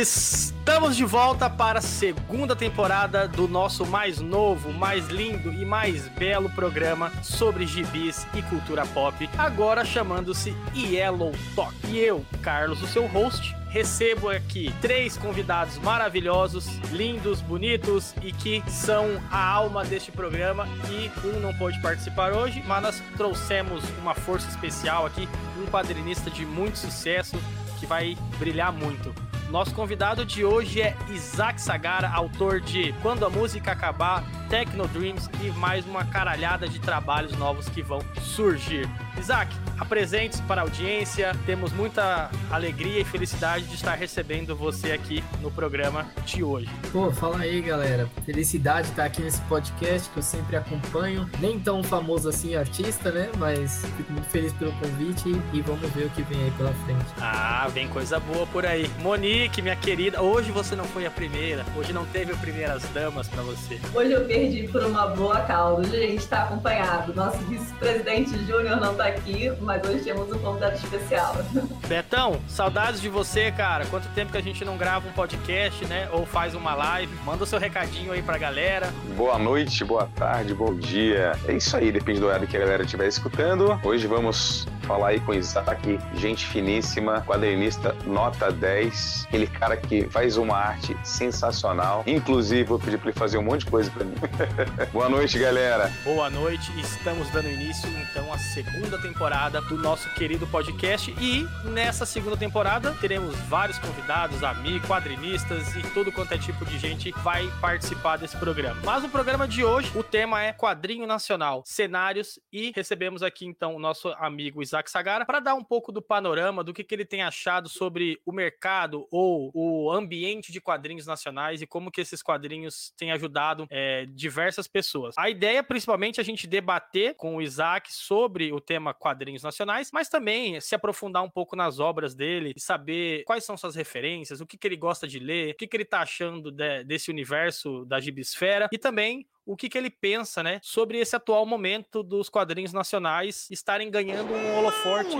Estamos de volta para a segunda temporada do nosso mais novo, mais lindo e mais belo programa sobre gibis e cultura pop, agora chamando-se Yellow Talk. E eu, Carlos, o seu host, recebo aqui três convidados maravilhosos, lindos, bonitos e que são a alma deste programa. E um não pôde participar hoje, mas nós trouxemos uma força especial aqui, um quadrinista de muito sucesso que vai brilhar muito. Nosso convidado de hoje é Isaac Sagara, autor de Quando a Música Acabar, Techno Dreams e mais uma caralhada de trabalhos novos que vão surgir. Isaac, apresente para a audiência. Temos muita alegria e felicidade de estar recebendo você aqui no programa de hoje. Pô, fala aí, galera. Felicidade estar aqui nesse podcast que eu sempre acompanho. Nem tão famoso assim artista, né? Mas fico muito feliz pelo convite e vamos ver o que vem aí pela frente. Ah, vem coisa boa por aí. Monique, minha querida, hoje você não foi a primeira. Hoje não teve primeiras damas para você. Hoje eu perdi por uma boa causa. Hoje a gente está acompanhado. Nosso vice-presidente Júnior não está aqui, mas hoje temos um convidado especial. Betão, saudades de você, cara. Quanto tempo que a gente não grava um podcast, né? Ou faz uma live. Manda o seu recadinho aí pra galera. Boa noite, boa tarde, bom dia. É isso aí, depende do horário que a galera estiver escutando. Hoje vamos falar aí com o Isaac, gente finíssima, quadrinista nota 10, aquele cara que faz uma arte sensacional. Inclusive, vou pedir pra ele fazer um monte de coisa pra mim. Boa noite, galera. Boa noite. Estamos dando início, então, à segunda temporada do nosso querido podcast. E nessa segunda temporada teremos vários convidados, amigos, quadrinistas e tudo quanto é tipo de gente vai participar desse programa. Mas no programa de hoje, o tema é quadrinho nacional, cenários e recebemos aqui então o nosso amigo Isaac Sagara para dar um pouco do panorama do que, que ele tem achado sobre o mercado ou o ambiente de quadrinhos nacionais e como que esses quadrinhos têm ajudado é, diversas pessoas. A ideia é principalmente a gente debater com o Isaac sobre o tema quadrinhos nacionais, mas também se aprofundar um pouco nas obras dele e saber quais são suas referências, o que, que ele gosta de ler, o que, que ele tá achando de, desse universo da gibisfera e também o que, que ele pensa, né, sobre esse atual momento dos quadrinhos nacionais estarem ganhando um holoforte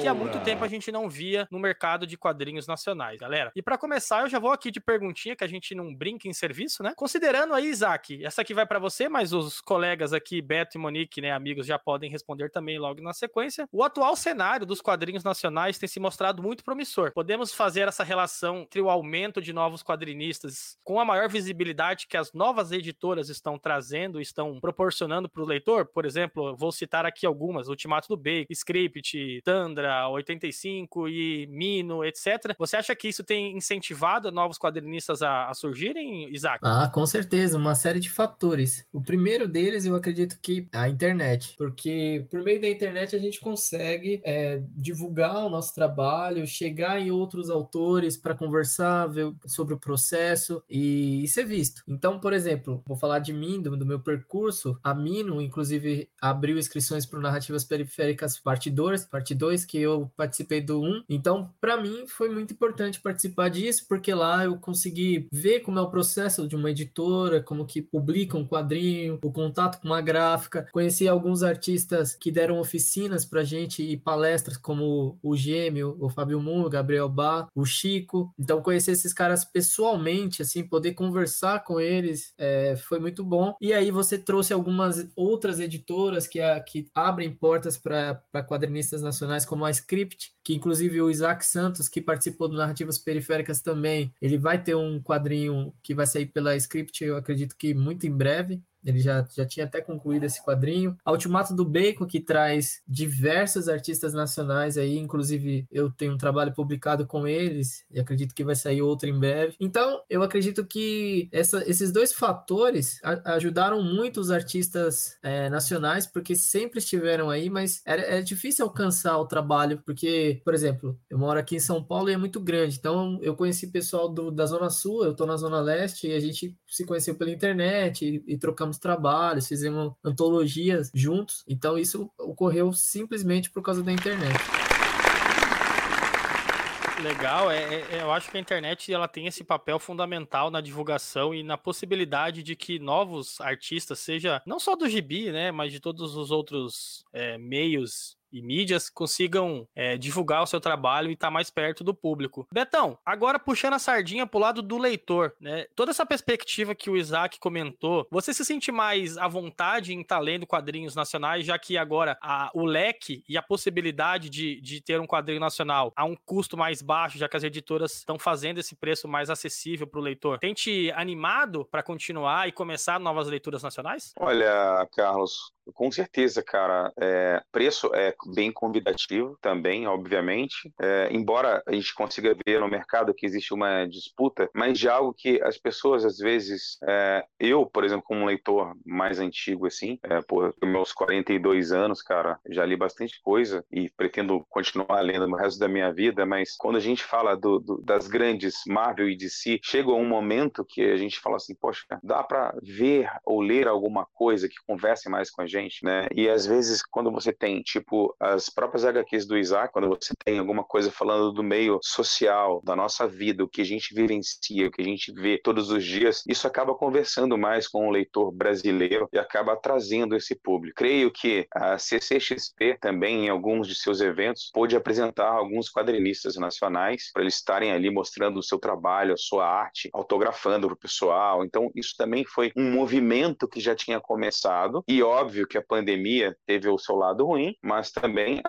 que há muito tempo a gente não via no mercado de quadrinhos nacionais, galera. E para começar, eu já vou aqui de perguntinha que a gente não brinca em serviço, né? Considerando aí, Isaac, essa aqui vai para você, mas os colegas aqui, Beto e Monique, né, amigos, já podem responder também logo na sequência. O atual cenário dos quadrinhos nacionais tem se mostrado muito promissor. Podemos fazer essa relação entre o aumento de novos quadrinistas com a maior visibilidade que as novas editoras estão trazendo, estão proporcionando para o leitor. Por exemplo, vou citar aqui algumas: Ultimato do Bacon, Script, Tandra, 85 e Mino, etc. Você acha que isso tem incentivado novos quadrinistas a, a surgirem, Isaac? Ah, com certeza, uma série de fatores. O primeiro deles, eu acredito que a internet, porque por meio da internet a gente consegue é, divulgar o nosso trabalho, chegar em outros autores para conversar ver sobre o processo e, e ser visto. Então, por exemplo, vou falar de mim, do, do meu percurso, a Mino, inclusive, abriu inscrições para Narrativas Periféricas Parte 2, parte 2, que eu participei do 1. Então, para mim, foi muito importante participar disso, porque lá eu consegui ver como é o processo de uma editora, como que publica um quadrinho, o contato com uma gráfica. Conheci alguns artistas que deram oficinas pra gente e palestras, como o Gêmeo, o Fábio Moon, o Gabriel Bá, o Chico. Então, conhecer esses caras pessoalmente, assim, poder conversar com eles é, foi muito bom. E aí você trouxe algumas outras editoras que, a, que abrem portas para quadrinistas nacionais, como a Script, que inclusive o Isaac Santos, que participou do Narrativas Periféricas também, ele vai ter um quadrinho que vai sair pela Script, eu acredito que muito em breve. Ele já, já tinha até concluído esse quadrinho. A Ultimato do Bacon, que traz diversos artistas nacionais aí, inclusive eu tenho um trabalho publicado com eles e acredito que vai sair outro em breve. Então, eu acredito que essa, esses dois fatores a, ajudaram muito os artistas é, nacionais, porque sempre estiveram aí, mas era, é difícil alcançar o trabalho, porque, por exemplo, eu moro aqui em São Paulo e é muito grande, então eu conheci pessoal do, da Zona Sul, eu tô na Zona Leste, e a gente se conheceu pela internet e, e trocamos trabalhos, fizemos antologias juntos. Então isso ocorreu simplesmente por causa da internet. Legal, é, é, eu acho que a internet ela tem esse papel fundamental na divulgação e na possibilidade de que novos artistas, seja não só do gibi, né, mas de todos os outros é, meios e mídias consigam é, divulgar o seu trabalho e estar tá mais perto do público. Betão, agora puxando a sardinha pro lado do leitor, né? Toda essa perspectiva que o Isaac comentou, você se sente mais à vontade em estar tá lendo quadrinhos nacionais, já que agora a, o leque e a possibilidade de, de ter um quadrinho nacional a um custo mais baixo, já que as editoras estão fazendo esse preço mais acessível para o leitor, tem te animado para continuar e começar novas leituras nacionais? Olha, Carlos, com certeza, cara. É, preço é bem convidativo também, obviamente. É, embora a gente consiga ver no mercado que existe uma disputa, mas de algo que as pessoas, às vezes, é, eu, por exemplo, como leitor mais antigo, assim, é, por meus 42 anos, cara, já li bastante coisa e pretendo continuar lendo no resto da minha vida, mas quando a gente fala do, do, das grandes Marvel e DC, chega um momento que a gente fala assim, poxa, dá para ver ou ler alguma coisa que converse mais com a gente gente, né? E às vezes, quando você tem, tipo, as próprias HQs do Isaac, quando você tem alguma coisa falando do meio social, da nossa vida, o que a gente vivencia, o que a gente vê todos os dias, isso acaba conversando mais com o leitor brasileiro e acaba trazendo esse público. Creio que a CCXP também, em alguns de seus eventos, pôde apresentar alguns quadrinistas nacionais para eles estarem ali mostrando o seu trabalho, a sua arte, autografando para o pessoal. Então, isso também foi um movimento que já tinha começado e óbvio que a pandemia teve o seu lado ruim, mas também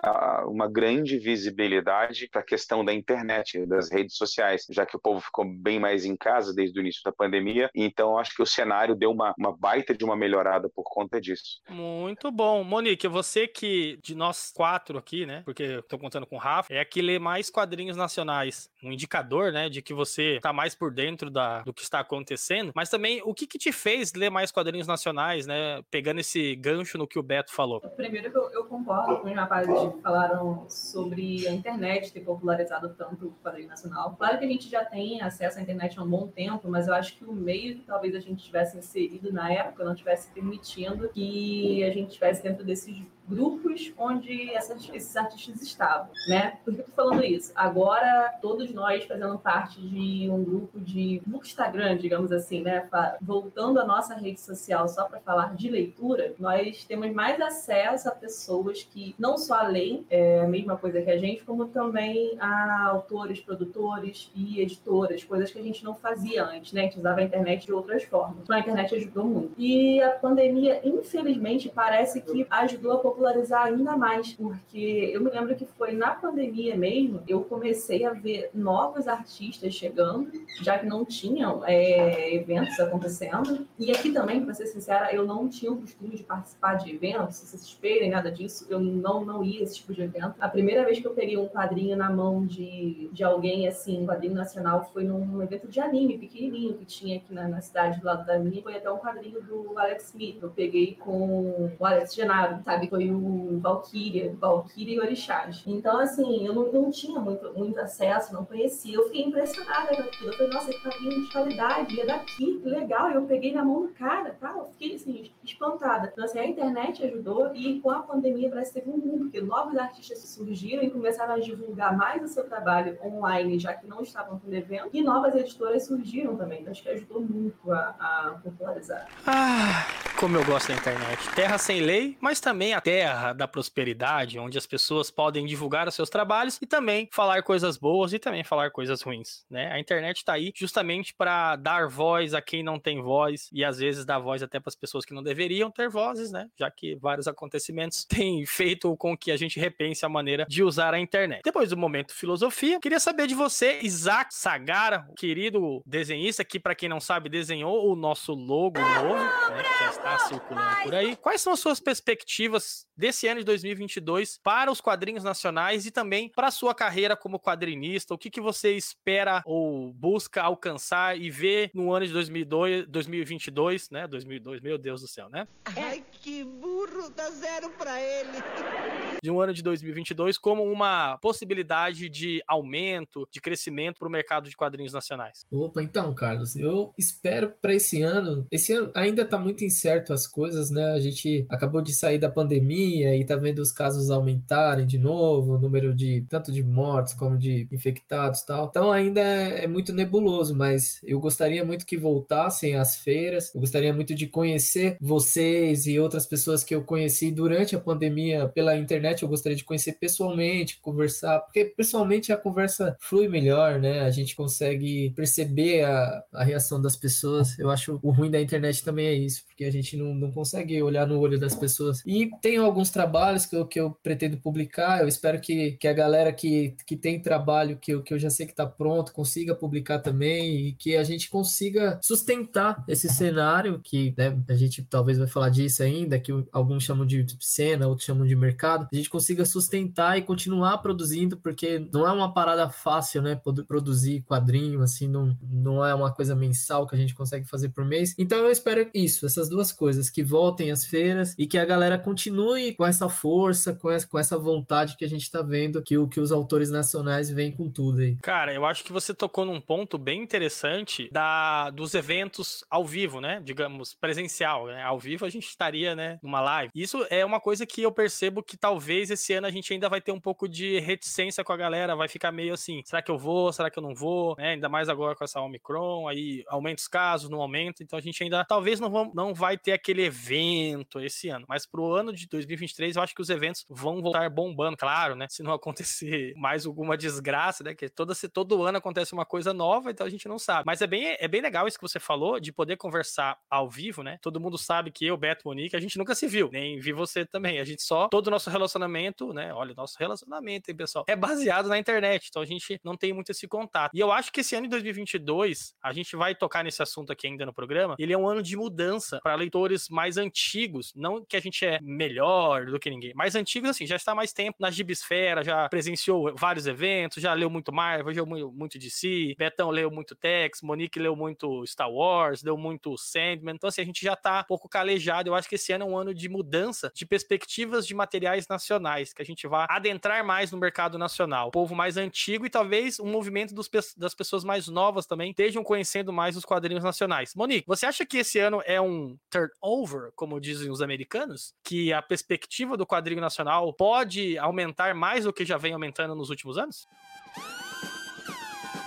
uma grande visibilidade para a questão da internet, das redes sociais, já que o povo ficou bem mais em casa desde o início da pandemia. Então, acho que o cenário deu uma, uma baita de uma melhorada por conta disso. Muito bom. Monique, você que, de nós quatro aqui, né, porque estou contando com o Rafa, é a que lê mais quadrinhos nacionais. Um indicador, né, de que você está mais por dentro da, do que está acontecendo. Mas também, o que, que te fez ler mais quadrinhos nacionais, né, pegando esse gancho gancho no que o Beto falou. Primeiro que eu, eu concordo com os rapazes que falaram sobre a internet ter popularizado tanto o quadrinho nacional. Claro que a gente já tem acesso à internet há um bom tempo, mas eu acho que o meio que talvez a gente tivesse inserido na época não tivesse permitindo que a gente estivesse dentro desses grupos onde essas, esses artistas estavam, né? Por que eu tô falando isso? Agora, todos nós fazendo parte de um grupo de no Instagram, digamos assim, né? Voltando à nossa rede social só para falar de leitura, nós temos mais acesso a pessoas que não só leem é, a mesma coisa que a gente, como também a autores, produtores e editoras, coisas que a gente não fazia antes, né? A gente usava a internet de outras formas. Então, a internet ajudou muito. E a pandemia, infelizmente, parece que ajudou a popularizar ainda mais, porque eu me lembro que foi na pandemia mesmo, eu comecei a ver novos artistas chegando, já que não tinham é, eventos acontecendo. E aqui também, para ser sincera, eu não tinha o costume de participar de eventos, se vocês esperem nada disso, eu não, não ia esse tipo de evento. A primeira vez que eu peguei um quadrinho na mão de, de alguém, assim, um quadrinho nacional, foi num evento de anime pequenininho que tinha aqui na, na cidade do lado da minha. Foi até um quadrinho do Alex Smith. Eu peguei com o Alex Genaro, sabe? Foi o Valkyria, Valkyria e Orixás. Então, assim, eu não, não tinha muito, muito acesso, não conhecia. Eu fiquei impressionada com aquilo. Eu falei, nossa, que quadrinho de qualidade, é daqui, que legal. Eu peguei na mão do cara, tá? Eu fiquei, assim, espantada. Então, assim, a internet ajudou e com a pandemia parece que teve um mundo, porque novos artistas surgiram e começaram a divulgar mais o seu trabalho online, já que não estavam tendo evento, e novas editoras surgiram também. Então, acho que ajudou muito a, a popularizar. Ah, como eu gosto da internet. Terra sem lei, mas também a terra da prosperidade, onde as pessoas podem divulgar os seus trabalhos e também falar coisas boas e também falar coisas ruins, né? A internet está aí justamente para dar voz a quem não tem voz e às vezes dar voz até para as pessoas que não deveriam ter vozes, né? Já que vários acontecimentos têm feito com que a gente repense a maneira de usar a internet. Depois do momento filosofia, queria saber de você, Isaac Sagara, querido desenhista que para quem não sabe desenhou o nosso logo novo, né? Está circulando por aí. Quais são as suas perspectivas desse ano de 2022 para os quadrinhos nacionais e também para a sua carreira como quadrinista? O que, que você espera ou busca alcançar e ver no ano de 2002, 2022, né? 2002, meu Deus do céu, né? Ai, que burro, dá zero para ele. De um ano de 2022 como uma possibilidade de aumento, de crescimento para o mercado de quadrinhos nacionais. Opa, então, Carlos, eu espero para esse ano. Esse ano ainda está muito incerto as coisas, né? A gente acabou de sair da pandemia e tá vendo os casos aumentarem de novo, o número de tanto de mortes como de infectados tal. Então ainda é, é muito nebuloso, mas eu gostaria muito que voltassem as feiras. Eu gostaria muito de conhecer vocês e outras pessoas que eu conheci durante a pandemia pela internet, internet, eu gostaria de conhecer pessoalmente, conversar, porque pessoalmente a conversa flui melhor, né? A gente consegue perceber a, a reação das pessoas. Eu acho o ruim da internet também é isso, porque a gente não, não consegue olhar no olho das pessoas. E tenho alguns trabalhos que eu, que eu pretendo publicar, eu espero que, que a galera que, que tem trabalho, que eu, que eu já sei que está pronto, consiga publicar também e que a gente consiga sustentar esse cenário que né, a gente talvez vai falar disso ainda, que alguns chamam de cena, outros chamam de mercado, a gente consiga sustentar e continuar produzindo, porque não é uma parada fácil, né? Produzir quadrinho, assim, não, não é uma coisa mensal que a gente consegue fazer por mês. Então eu espero isso, essas duas coisas, que voltem as feiras e que a galera continue com essa força, com essa, com essa vontade que a gente está vendo que, o, que os autores nacionais vêm com tudo aí. Cara, eu acho que você tocou num ponto bem interessante da, dos eventos ao vivo, né? Digamos, presencial, né? Ao vivo a gente estaria, né, numa live. Isso é uma coisa que eu percebo que talvez esse ano a gente ainda vai ter um pouco de reticência com a galera, vai ficar meio assim, será que eu vou, será que eu não vou, né? Ainda mais agora com essa Omicron, aí aumenta os casos, não aumenta, então a gente ainda talvez não, vão, não vai ter aquele evento esse ano, mas pro ano de 2023 eu acho que os eventos vão voltar bombando, claro, né? Se não acontecer mais alguma desgraça, né? Que toda, todo ano acontece uma coisa nova, então a gente não sabe. Mas é bem, é bem legal isso que você falou, de poder conversar ao vivo, né? Todo mundo sabe que eu, Beto, Monique, a gente nunca se viu, nem vi você também. A gente só, todo o nosso relacionamento, né? Olha, nosso relacionamento, hein, pessoal? É baseado na internet, então a gente não tem muito esse contato. E eu acho que esse ano de 2022, a gente vai tocar nesse assunto aqui ainda no programa, ele é um ano de mudança para leitores mais antigos, não que a gente é melhor do que ninguém, mais antigos assim, já está mais tempo na gibisfera, já presenciou vários eventos, já leu muito Marvel, já leu muito DC, Betão leu muito Tex, Monique leu muito Star Wars, leu muito Sandman, então assim, a gente já tá um pouco calejado, eu acho que esse ano é um ano de mudança de perspectivas de materiais nacionais, que a gente vai adentrar mais no mercado nacional, o povo mais antigo e talvez um movimento dos, das pessoas mais novas também estejam conhecendo mais os quadrinhos nacionais. Monique, você acha que esse ano é um turnover, como dizem os americanos? Que a perspectiva do quadrinho nacional pode aumentar mais do que já vem aumentando nos últimos anos?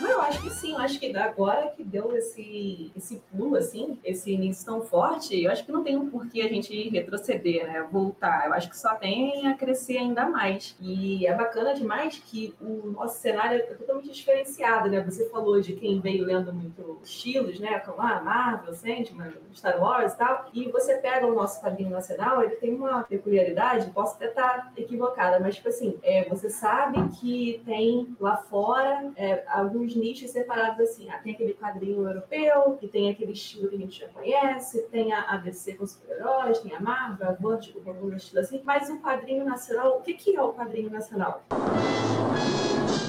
Eu acho que sim, eu acho que agora que deu esse, esse pulo, assim, esse início tão forte, eu acho que não tem um porquê a gente retroceder, né? Voltar. Eu acho que só tem a crescer ainda mais. E é bacana demais que o nosso cenário é totalmente diferenciado, né? Você falou de quem veio lendo muito estilos, né? Como a ah, Marvel, Sandman, Star Wars e tal. E você pega o nosso quadrinho nacional, ele tem uma peculiaridade, posso até estar equivocada, mas, tipo assim, é, você sabe que tem lá fora é, alguns nichos separados assim. Ah, tem aquele quadrinho europeu, que tem aquele estilo que a gente já conhece, tem a ABC com super-heróis, tem a Marvel, a Vertigo com algum estilo assim. Mas o quadrinho nacional, o que, que é o quadrinho nacional?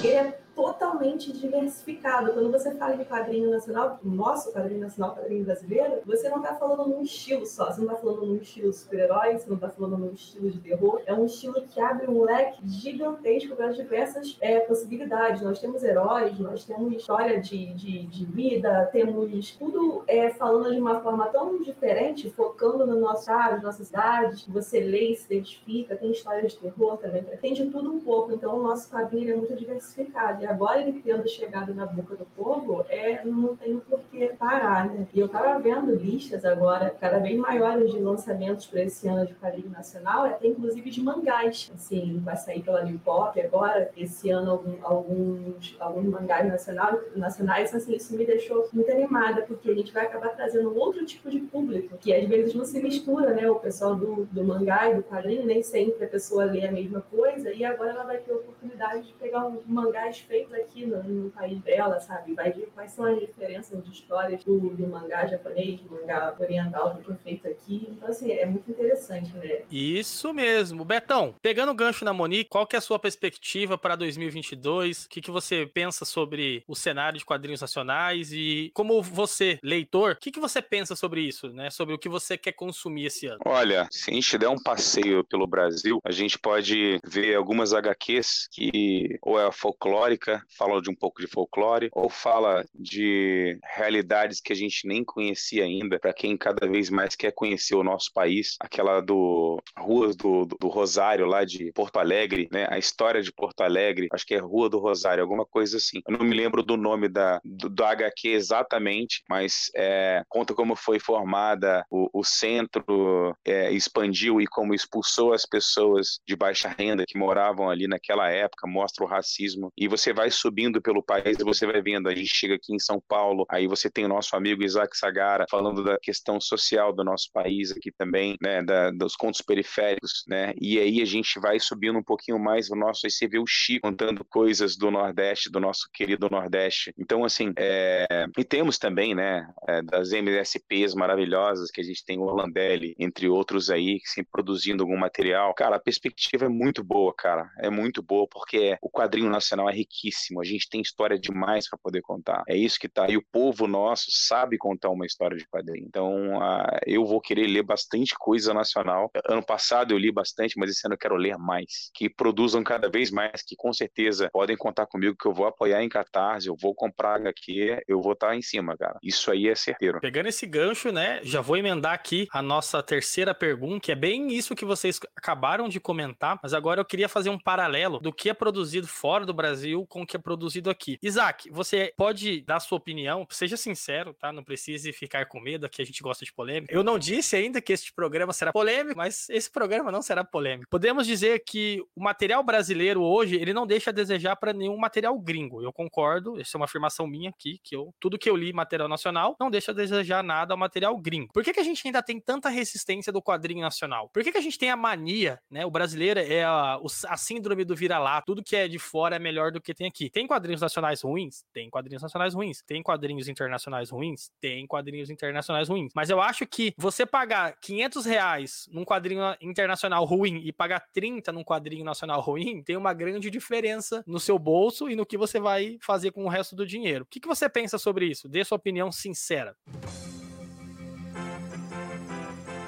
Ele é totalmente diversificado. Quando você fala de quadrinho nacional, nosso quadrinho nacional, quadrinho brasileiro, você não está falando num estilo só. Você não está falando num estilo super-herói, você não está falando num estilo de terror. É um estilo que abre um leque gigantesco para diversas é, possibilidades. Nós temos heróis, nós temos história de, de, de vida, temos tudo é, falando de uma forma tão diferente, focando no nosso estado, nas nossas cidades. Você lê e se identifica, tem história de terror também, tem de tudo um pouco. Então, o nosso quadrinho é muito diversificado. E agora ele tendo chegado na boca do povo, é, não tem por que parar, né? E eu tava vendo listas agora, cada vez maiores de lançamentos para esse ano de quadrinho nacional, até inclusive de mangás. Assim, vai sair pela New Pop agora, esse ano, algum, alguns, alguns mangás nacional, nacionais, assim, isso me deixou muito animada, porque a gente vai acabar trazendo outro tipo de público, que às vezes não se mistura, né? O pessoal do, do mangá e do quadrinho, nem sempre a pessoa lê a mesma coisa, e agora ela vai ter a oportunidade de pegar um mangás feito aqui no, no, país dela, sabe? Vai ver quais são as diferenças de histórias do, do mangá japonês, do mangá oriental do que é feito aqui. Então, assim, é muito interessante, né? Isso mesmo. Betão, pegando o gancho na Monique, qual que é a sua perspectiva para 2022? O que, que você pensa sobre o cenário de quadrinhos nacionais e como você, leitor, o que, que você pensa sobre isso, né? Sobre o que você quer consumir esse ano? Olha, se a gente der um passeio pelo Brasil, a gente pode ver algumas HQs que ou é folclórica folclórica, fala de um pouco de folclore, ou fala de realidades que a gente nem conhecia ainda, para quem cada vez mais quer conhecer o nosso país, aquela do Ruas do, do, do, Rosário, lá de Porto Alegre, né? A história de Porto Alegre, acho que é Rua do Rosário, alguma coisa assim. Eu não me lembro do nome da, do, do HQ exatamente, mas é, conta como foi formada o, o centro, é, expandiu e como expulsou as pessoas de baixa renda que moravam ali naquela época, mostra o racismo. E você vai subindo pelo país e você vai vendo. A gente chega aqui em São Paulo, aí você tem o nosso amigo Isaac Sagara falando da questão social do nosso país aqui também, né, da, dos contos periféricos, né, e aí a gente vai subindo um pouquinho mais o nosso, aí você vê o Chico contando coisas do Nordeste, do nosso querido Nordeste. Então, assim, é, e temos também, né, é, das MSPs maravilhosas que a gente tem o Orlandelli, entre outros aí, sempre produzindo algum material. Cara, a perspectiva é muito boa, cara, é muito boa, porque o quadrinho nacional é riquíssimo, a gente tem história demais para poder contar. É isso que tá, e o povo nosso sabe contar uma história de quadrinho. Então, eu vou querer ler bastante coisa nacional. Ano passado eu li bastante, mas esse ano eu quero ler mais. Que produzam cada vez mais, que com certeza podem contar comigo que eu vou apoiar em Catarse, eu vou comprar HQ, eu vou estar tá em cima, cara. Isso aí é certeiro. Pegando esse gancho, né, já vou emendar aqui a nossa terceira pergunta, que é bem isso que vocês acabaram de comentar, mas agora eu queria fazer um paralelo do que é produzido fora do Brasil com o que é produzido aqui. Isaac, você pode dar sua opinião, seja sincero, tá? Não precise ficar com medo, aqui a gente gosta de polêmica. Eu não disse ainda que este programa será polêmico, mas esse programa não será polêmico. Podemos dizer que o material brasileiro hoje, ele não deixa a desejar para nenhum material gringo. Eu concordo, essa é uma afirmação minha aqui, que eu tudo que eu li material nacional não deixa a desejar nada ao material gringo. Por que, que a gente ainda tem tanta resistência do quadrinho nacional? Por que, que a gente tem a mania, né? O brasileiro é a, a síndrome do vira-lá, tudo que é de fora é melhor do que tem aqui. Tem quadrinhos nacionais ruins? Tem quadrinhos nacionais ruins. Tem quadrinhos internacionais ruins? Tem quadrinhos internacionais ruins. Mas eu acho que você pagar 500 reais num quadrinho internacional ruim e pagar 30 num quadrinho nacional ruim, tem uma grande diferença no seu bolso e no que você vai fazer com o resto do dinheiro. O que, que você pensa sobre isso? Dê sua opinião sincera.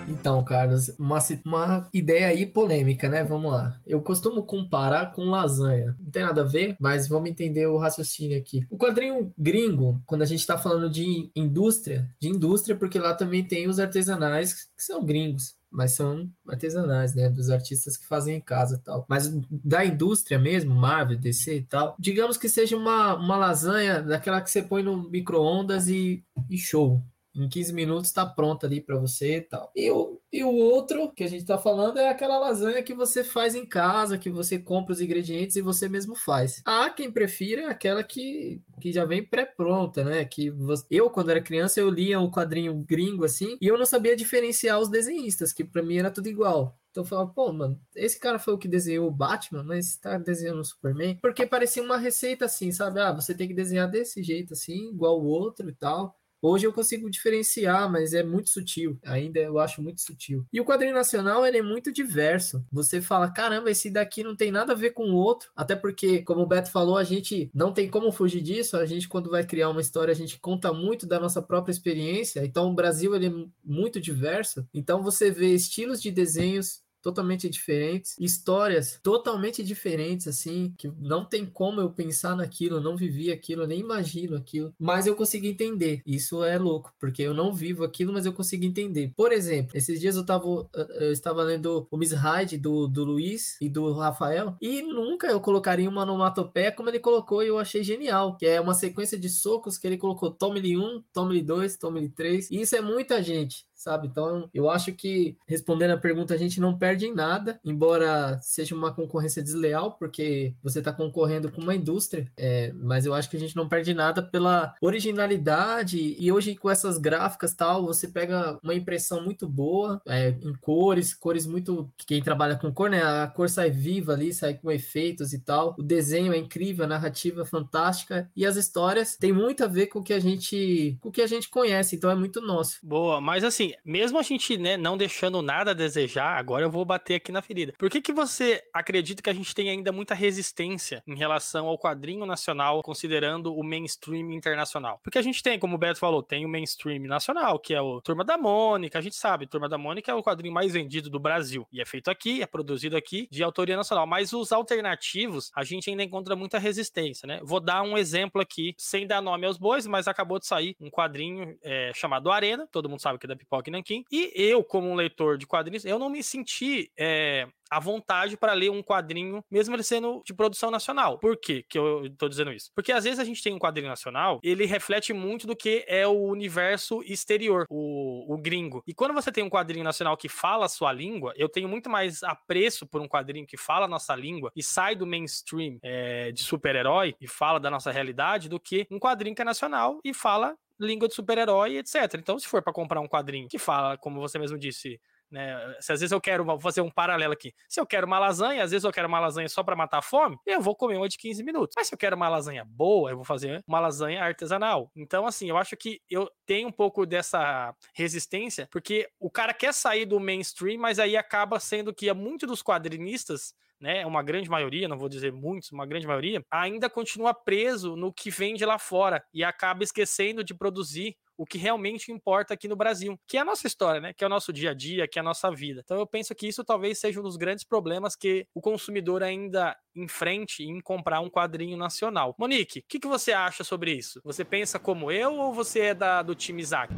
Então, Carlos, uma, uma ideia aí polêmica, né? Vamos lá. Eu costumo comparar com lasanha. Não tem nada a ver, mas vamos entender o raciocínio aqui. O quadrinho gringo, quando a gente está falando de indústria, de indústria, porque lá também tem os artesanais que são gringos mas são artesanais, né, dos artistas que fazem em casa tal. Mas da indústria mesmo, Marvel, DC e tal, digamos que seja uma, uma lasanha daquela que você põe no micro-ondas e, e show, em 15 minutos está pronta ali para você e tal. E o, e o outro que a gente está falando é aquela lasanha que você faz em casa, que você compra os ingredientes e você mesmo faz. Há quem prefira aquela que, que já vem pré-pronta, né? Que você... eu, quando era criança, eu lia o um quadrinho gringo assim e eu não sabia diferenciar os desenhistas, que para mim era tudo igual. Então eu falava, pô, mano, esse cara foi o que desenhou o Batman, mas tá desenhando o Superman. Porque parecia uma receita assim, sabe? Ah, você tem que desenhar desse jeito, assim, igual o outro e tal. Hoje eu consigo diferenciar, mas é muito sutil. Ainda eu acho muito sutil. E o quadrinho nacional, ele é muito diverso. Você fala, caramba, esse daqui não tem nada a ver com o outro. Até porque, como o Beto falou, a gente não tem como fugir disso. A gente, quando vai criar uma história, a gente conta muito da nossa própria experiência. Então, o Brasil, ele é muito diverso. Então, você vê estilos de desenhos totalmente diferentes, histórias totalmente diferentes, assim, que não tem como eu pensar naquilo, não vivi aquilo, nem imagino aquilo, mas eu consigo entender. Isso é louco, porque eu não vivo aquilo, mas eu consigo entender. Por exemplo, esses dias eu tava, eu estava lendo o Miss Hyde do, do Luiz e do Rafael, e nunca eu colocaria uma onomatopeia como ele colocou e eu achei genial, que é uma sequência de socos que ele colocou tome-lhe um, tome-lhe dois, tome-lhe três, e isso é muita gente sabe? Então, eu acho que respondendo a pergunta, a gente não perde em nada, embora seja uma concorrência desleal, porque você está concorrendo com uma indústria, é, mas eu acho que a gente não perde nada pela originalidade e hoje com essas gráficas tal, você pega uma impressão muito boa, é, em cores, cores muito. Quem trabalha com cor, né? A cor sai viva ali, sai com efeitos e tal. O desenho é incrível, a narrativa é fantástica e as histórias têm muito a ver com o que a gente, com o que a gente conhece, então é muito nosso. Boa, mas assim, mesmo a gente, né, não deixando nada a desejar, agora eu vou bater aqui na ferida. Por que que você acredita que a gente tem ainda muita resistência em relação ao quadrinho nacional, considerando o mainstream internacional? Porque a gente tem, como o Beto falou, tem o mainstream nacional, que é o Turma da Mônica, a gente sabe, Turma da Mônica é o quadrinho mais vendido do Brasil. E é feito aqui, é produzido aqui, de autoria nacional. Mas os alternativos, a gente ainda encontra muita resistência, né? Vou dar um exemplo aqui, sem dar nome aos bois, mas acabou de sair um quadrinho é, chamado Arena, todo mundo sabe que é da Pipoca e Nanquim. E eu, como um leitor de quadrinhos, eu não me senti é, à vontade para ler um quadrinho, mesmo ele sendo de produção nacional. Por quê que eu tô dizendo isso? Porque às vezes a gente tem um quadrinho nacional, ele reflete muito do que é o universo exterior, o, o gringo. E quando você tem um quadrinho nacional que fala a sua língua, eu tenho muito mais apreço por um quadrinho que fala a nossa língua e sai do mainstream é, de super-herói e fala da nossa realidade do que um quadrinho que é nacional e fala língua de super-herói, etc. Então, se for para comprar um quadrinho que fala, como você mesmo disse, né? Se às vezes eu quero, vou fazer um paralelo aqui. Se eu quero uma lasanha, às vezes eu quero uma lasanha só para matar a fome, eu vou comer uma de 15 minutos. Mas se eu quero uma lasanha boa, eu vou fazer uma lasanha artesanal. Então, assim, eu acho que eu tenho um pouco dessa resistência, porque o cara quer sair do mainstream, mas aí acaba sendo que muitos dos quadrinistas né, uma grande maioria, não vou dizer muitos, uma grande maioria, ainda continua preso no que vende lá fora e acaba esquecendo de produzir o que realmente importa aqui no Brasil, que é a nossa história, né? Que é o nosso dia a dia, que é a nossa vida. Então eu penso que isso talvez seja um dos grandes problemas que o consumidor ainda enfrente em comprar um quadrinho nacional. Monique, o que, que você acha sobre isso? Você pensa como eu ou você é da, do time Isaac?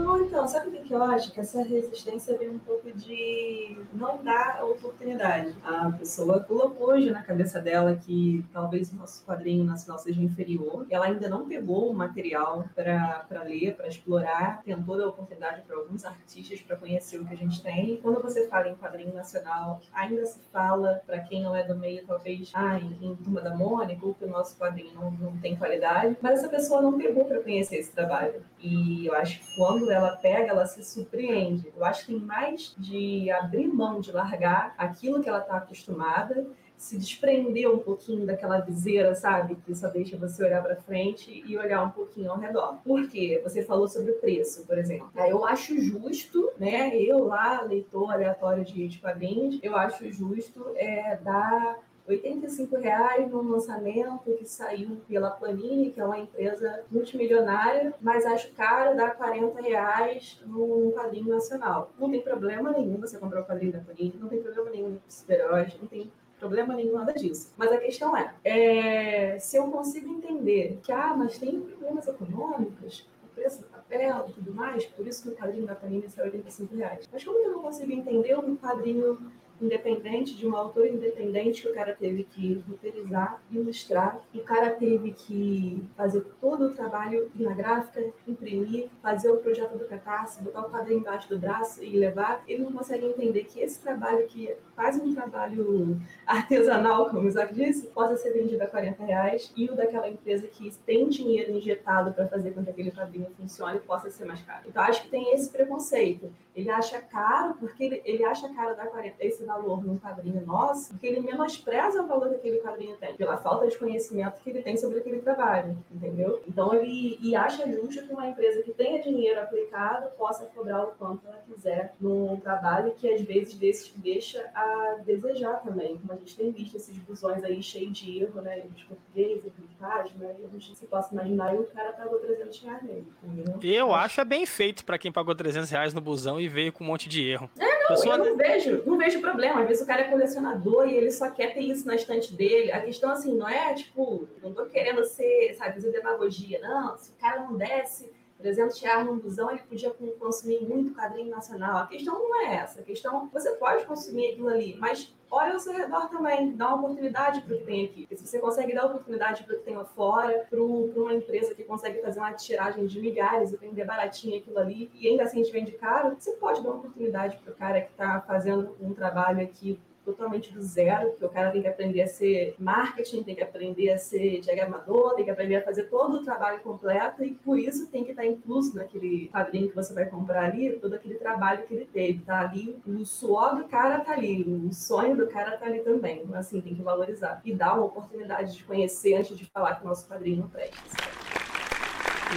Não, então, sabe o que eu acho? Que essa resistência vem um pouco de não dar oportunidade. A pessoa colocou hoje na cabeça dela que talvez o nosso quadrinho nacional seja inferior. Ela ainda não pegou o material para ler, para explorar, tentou dar oportunidade para alguns artistas para conhecer o que a gente tem. E quando você fala em quadrinho nacional, ainda se fala, para quem não é do meio, talvez, ah, em, em Turma da Mônica, ou que o nosso quadrinho não, não tem qualidade. Mas essa pessoa não pegou para conhecer esse trabalho. E eu acho que quando quando ela pega, ela se surpreende. Eu acho que tem mais de abrir mão, de largar aquilo que ela está acostumada, se desprender um pouquinho daquela viseira, sabe? Que só deixa você olhar para frente e olhar um pouquinho ao redor. Por quê? Você falou sobre o preço, por exemplo. Eu acho justo, né? Eu lá, leitor aleatório de, de quadrinhos, eu acho justo é, dar 85 reais num lançamento que saiu pela Planini, que é uma empresa multimilionária, mas acho caro dar 40 reais num quadrinho nacional. Não tem problema nenhum você comprar o quadrinho da Planini, não tem problema nenhum no super-heróis, não tem problema nenhum nada disso. Mas a questão é, é, se eu consigo entender que, ah, mas tem problemas econômicos, o preço do papel e tudo mais, por isso que o quadrinho da Panini é 85 reais. Mas como eu não consigo entender um quadrinho independente, de um autor independente que o cara teve que roteirizar, ilustrar, o cara teve que fazer todo o trabalho na gráfica, imprimir, fazer o projeto do catarse, botar o quadrinho embaixo do braço e levar, ele não consegue entender que esse trabalho que faz um trabalho artesanal, como o Isaac disse, possa ser vendido a 40 reais e o daquela empresa que tem dinheiro injetado para fazer com que aquele quadrinho funcione possa ser mais caro. Então, acho que tem esse preconceito. Ele acha caro porque ele, ele acha caro dar 40, esse valor num quadrinho nosso, porque ele menospreza o valor que aquele quadrinho tem, pela falta de conhecimento que ele tem sobre aquele trabalho, entendeu? Então ele e acha justo que uma empresa que tenha dinheiro aplicado possa cobrar o quanto ela quiser num trabalho que às vezes deixa a desejar também. Como a gente tem visto esses busões aí cheios de erro, né? De português, de página, e a gente se possa imaginar e o cara pagou 300 reais nele, entendeu? Eu acho é bem feito para quem pagou 300 reais no busão e veio com um monte de erro. É, não, Pessoa... eu não vejo, não vejo problema problema. Às vezes o cara é colecionador e ele só quer ter isso na estante dele. A questão, assim, não é, tipo, não tô querendo ser, sabe, fazer demagogia. Não, se o cara não desse 300 reais num busão, ele podia consumir muito quadrinho nacional. A questão não é essa. A questão, você pode consumir aquilo ali, mas olha ao seu redor também, dá uma oportunidade para o que tem aqui. se você consegue dar oportunidade para o que tem lá fora, para uma empresa que consegue fazer uma tiragem de milhares e vender baratinho aquilo ali, e ainda assim te vende caro, você pode dar uma oportunidade para o cara que está fazendo um trabalho aqui totalmente do zero, que o cara tem que aprender a ser marketing, tem que aprender a ser diagramador, tem que aprender a fazer todo o trabalho completo e por isso tem que estar incluso naquele quadrinho que você vai comprar ali, todo aquele trabalho que ele teve, tá ali, o suor do cara tá ali, o sonho do cara tá ali também, então, assim, tem que valorizar e dar uma oportunidade de conhecer antes de falar que o nosso quadrinho não presta.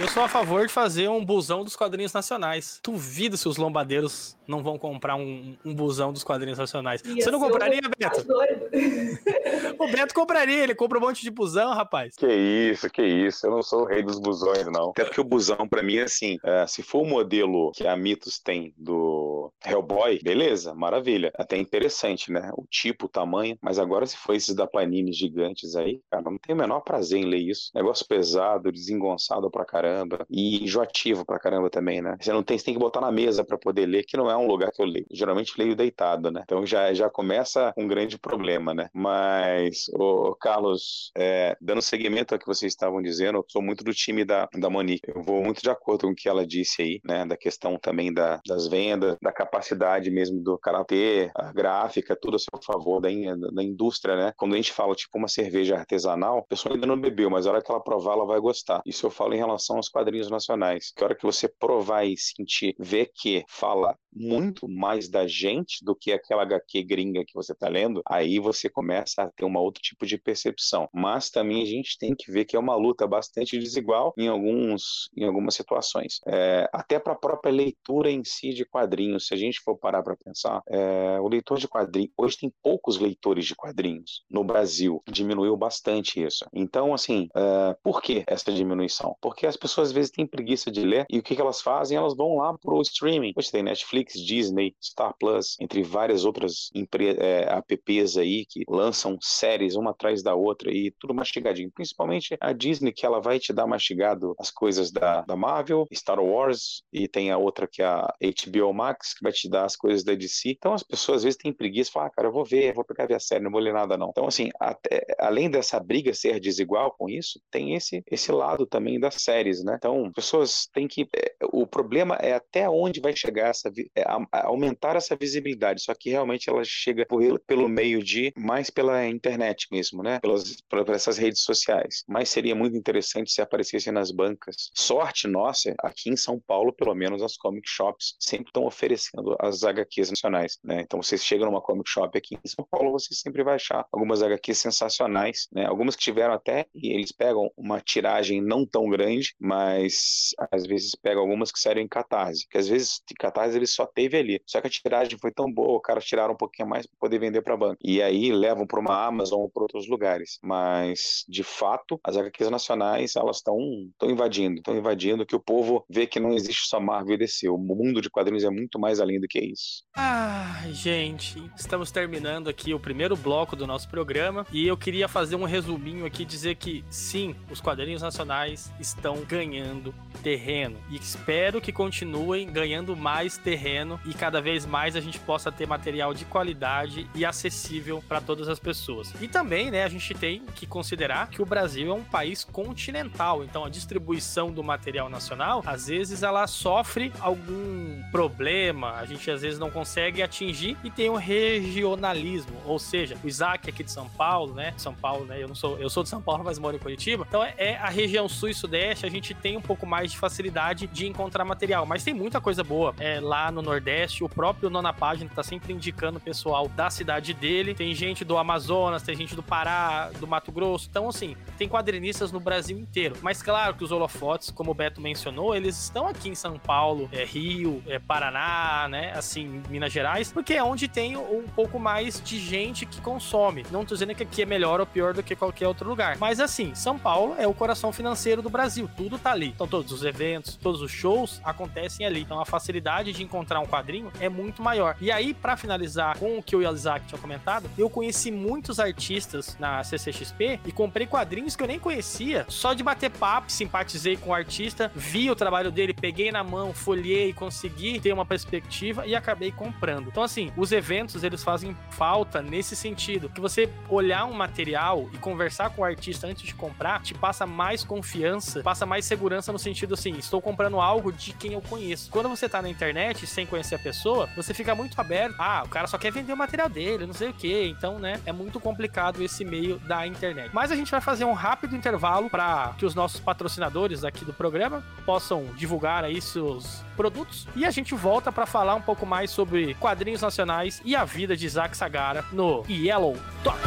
Eu sou a favor de fazer um busão dos quadrinhos nacionais. Duvido se os lombadeiros não vão comprar um, um busão dos quadrinhos nacionais. Ia Você não compraria, Beto? O Beto compraria, ele compra um monte de busão, rapaz. Que isso, que isso. Eu não sou o rei dos busões, não. Até porque o busão, pra mim, é assim: é, se for o modelo que a Mitos tem do Hellboy, beleza, maravilha. Até interessante, né? O tipo, o tamanho. Mas agora, se for esses da Panini gigantes aí, cara, não tenho o menor prazer em ler isso. Negócio pesado, desengonçado pra caramba. E enjoativo pra caramba também, né? Você não tem, você tem que botar na mesa pra poder ler, que não é um lugar que eu leio. Geralmente leio deitado, né? Então já, já começa um grande problema, né? Mas, ô, Carlos, é, dando seguimento ao que vocês estavam dizendo, eu sou muito do time da, da Monique. Eu vou muito de acordo com o que ela disse aí, né? Da questão também da, das vendas, da capacidade mesmo do cara ter a gráfica, tudo a seu favor da, in- da indústria, né? Quando a gente fala, tipo, uma cerveja artesanal, a pessoa ainda não bebeu, mas a hora que ela provar, ela vai gostar. Isso eu falo em relação aos quadrinhos nacionais. Que a hora que você provar e sentir, ver que fala muito mais da gente do que aquela HQ gringa que você está lendo, aí você começa a ter um outro tipo de percepção. Mas também a gente tem que ver que é uma luta bastante desigual em, alguns, em algumas situações. É, até para a própria leitura em si de quadrinhos, se a gente for parar para pensar, é, o leitor de quadrinhos, hoje tem poucos leitores de quadrinhos no Brasil, diminuiu bastante isso. Então, assim, é, por que essa diminuição? Porque as pessoas às vezes têm preguiça de ler e o que, que elas fazem? Elas vão lá pro streaming. Você tem Netflix, Disney, Star Plus, entre várias outras é, apps aí que lançam séries uma atrás da outra e tudo mastigadinho. Principalmente a Disney, que ela vai te dar mastigado as coisas da, da Marvel, Star Wars, e tem a outra que é a HBO Max, que vai te dar as coisas da DC. Então as pessoas às vezes têm preguiça e falam, ah, cara, eu vou ver, vou pegar a série, não vou ler nada não. Então, assim, até- além dessa briga ser desigual com isso, tem esse, esse lado também das séries, né? Então, pessoas têm que. é, O problema é até onde vai chegar essa. é, aumentar essa visibilidade, só que realmente ela chega por- pelo meio de. mais pela internet mesmo, né? Pelas, por, essas redes sociais. Mas seria muito interessante se aparecesse nas bancas. Sorte nossa, aqui em São Paulo, pelo menos, as comic shops sempre estão oferecendo as HQs nacionais, né? Então, você chega numa comic shop aqui em São Paulo, você sempre vai achar algumas HQs sensacionais, né? Algumas que tiveram até, e eles pegam uma tiragem não tão grande, mas às vezes pegam algumas que saíram em catarse, que às vezes de catarse ele só teve ali. Só que a tiragem foi tão boa, o cara tiraram um pouquinho mais para poder vender para banco. E aí levam para uma Amazon ou para outros lugares. Mas, de fato, as HQs nacionais, elas estão invadindo, estão invadindo, que o povo vê que não existe só Marvel e DC. O mundo de quadrinhos é muito mais além do que isso. Ai, gente, estamos terminando aqui o primeiro bloco do nosso programa e eu queria fazer um resuminho aqui dizer que sim, os quadrinhos nacionais estão ganhando terreno e espero que continuem ganhando mais terreno e cada vez mais a gente possa ter material de qualidade e acessível para todas as pessoas. E também, né, a gente tem que considerar que o Brasil é um país continental, então a distribuição do material nacional, às vezes ela sofre algum problema, a gente às vezes não consegue atingir e tem um regionalismo, ou seja, o Isaac aqui de São Paulo, né? São Paulo, né? Eu não sou, eu sou de São Paulo, mas moro em Curitiba. Então é, é a região sul e sudeste, gente tem um pouco mais de facilidade de encontrar material, mas tem muita coisa boa. É, lá no Nordeste, o próprio Nona Página tá sempre indicando o pessoal da cidade dele. Tem gente do Amazonas, tem gente do Pará, do Mato Grosso. Então, assim, tem quadrinistas no Brasil inteiro. Mas claro que os holofotes, como o Beto mencionou, eles estão aqui em São Paulo, é, Rio, é, Paraná, né? Assim, Minas Gerais, porque é onde tem um pouco mais de gente que consome. Não tô dizendo que aqui é melhor ou pior do que qualquer outro lugar. Mas assim, São Paulo é o coração financeiro do Brasil. Tudo tá ali. Então, todos os eventos, todos os shows acontecem ali. Então, a facilidade de encontrar um quadrinho é muito maior. E aí, para finalizar com o que o Isaac tinha comentado, eu conheci muitos artistas na CCXP e comprei quadrinhos que eu nem conhecia. Só de bater papo, simpatizei com o artista, vi o trabalho dele, peguei na mão, folhei, consegui ter uma perspectiva e acabei comprando. Então, assim, os eventos eles fazem falta nesse sentido. Que você olhar um material e conversar com o artista antes de comprar te passa mais confiança, passa mais segurança no sentido assim, estou comprando algo de quem eu conheço. Quando você tá na internet sem conhecer a pessoa, você fica muito aberto. Ah, o cara só quer vender o material dele, não sei o que. Então, né, é muito complicado esse meio da internet. Mas a gente vai fazer um rápido intervalo para que os nossos patrocinadores aqui do programa possam divulgar aí seus produtos e a gente volta para falar um pouco mais sobre quadrinhos nacionais e a vida de Isaac Sagara no Yellow Talk.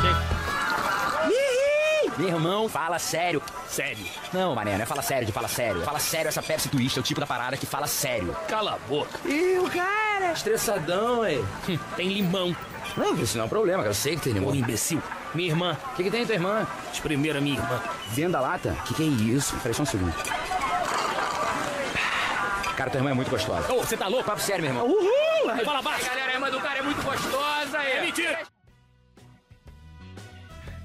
Meu irmão, fala sério. Sério. Não, mané, não é fala sério de fala sério. Fala sério, essa Pepsi Twist é o tipo da parada que fala sério. Cala a boca. E o cara? Estressadão, ué. Hum, tem limão. Não, isso não é um problema, cara. Eu sei que tem limão. Ô, imbecil. Minha irmã. O que, que tem tua irmã? Espremer a minha irmã. Venda lata? O que, que é isso? Peraí só um segundo. Cara, tua irmã é muito gostosa. Ô, você tá louco? Papo sério, meu irmão. Uhul! Fala baixo. galera, a irmã do cara é muito gostosa. É mentira!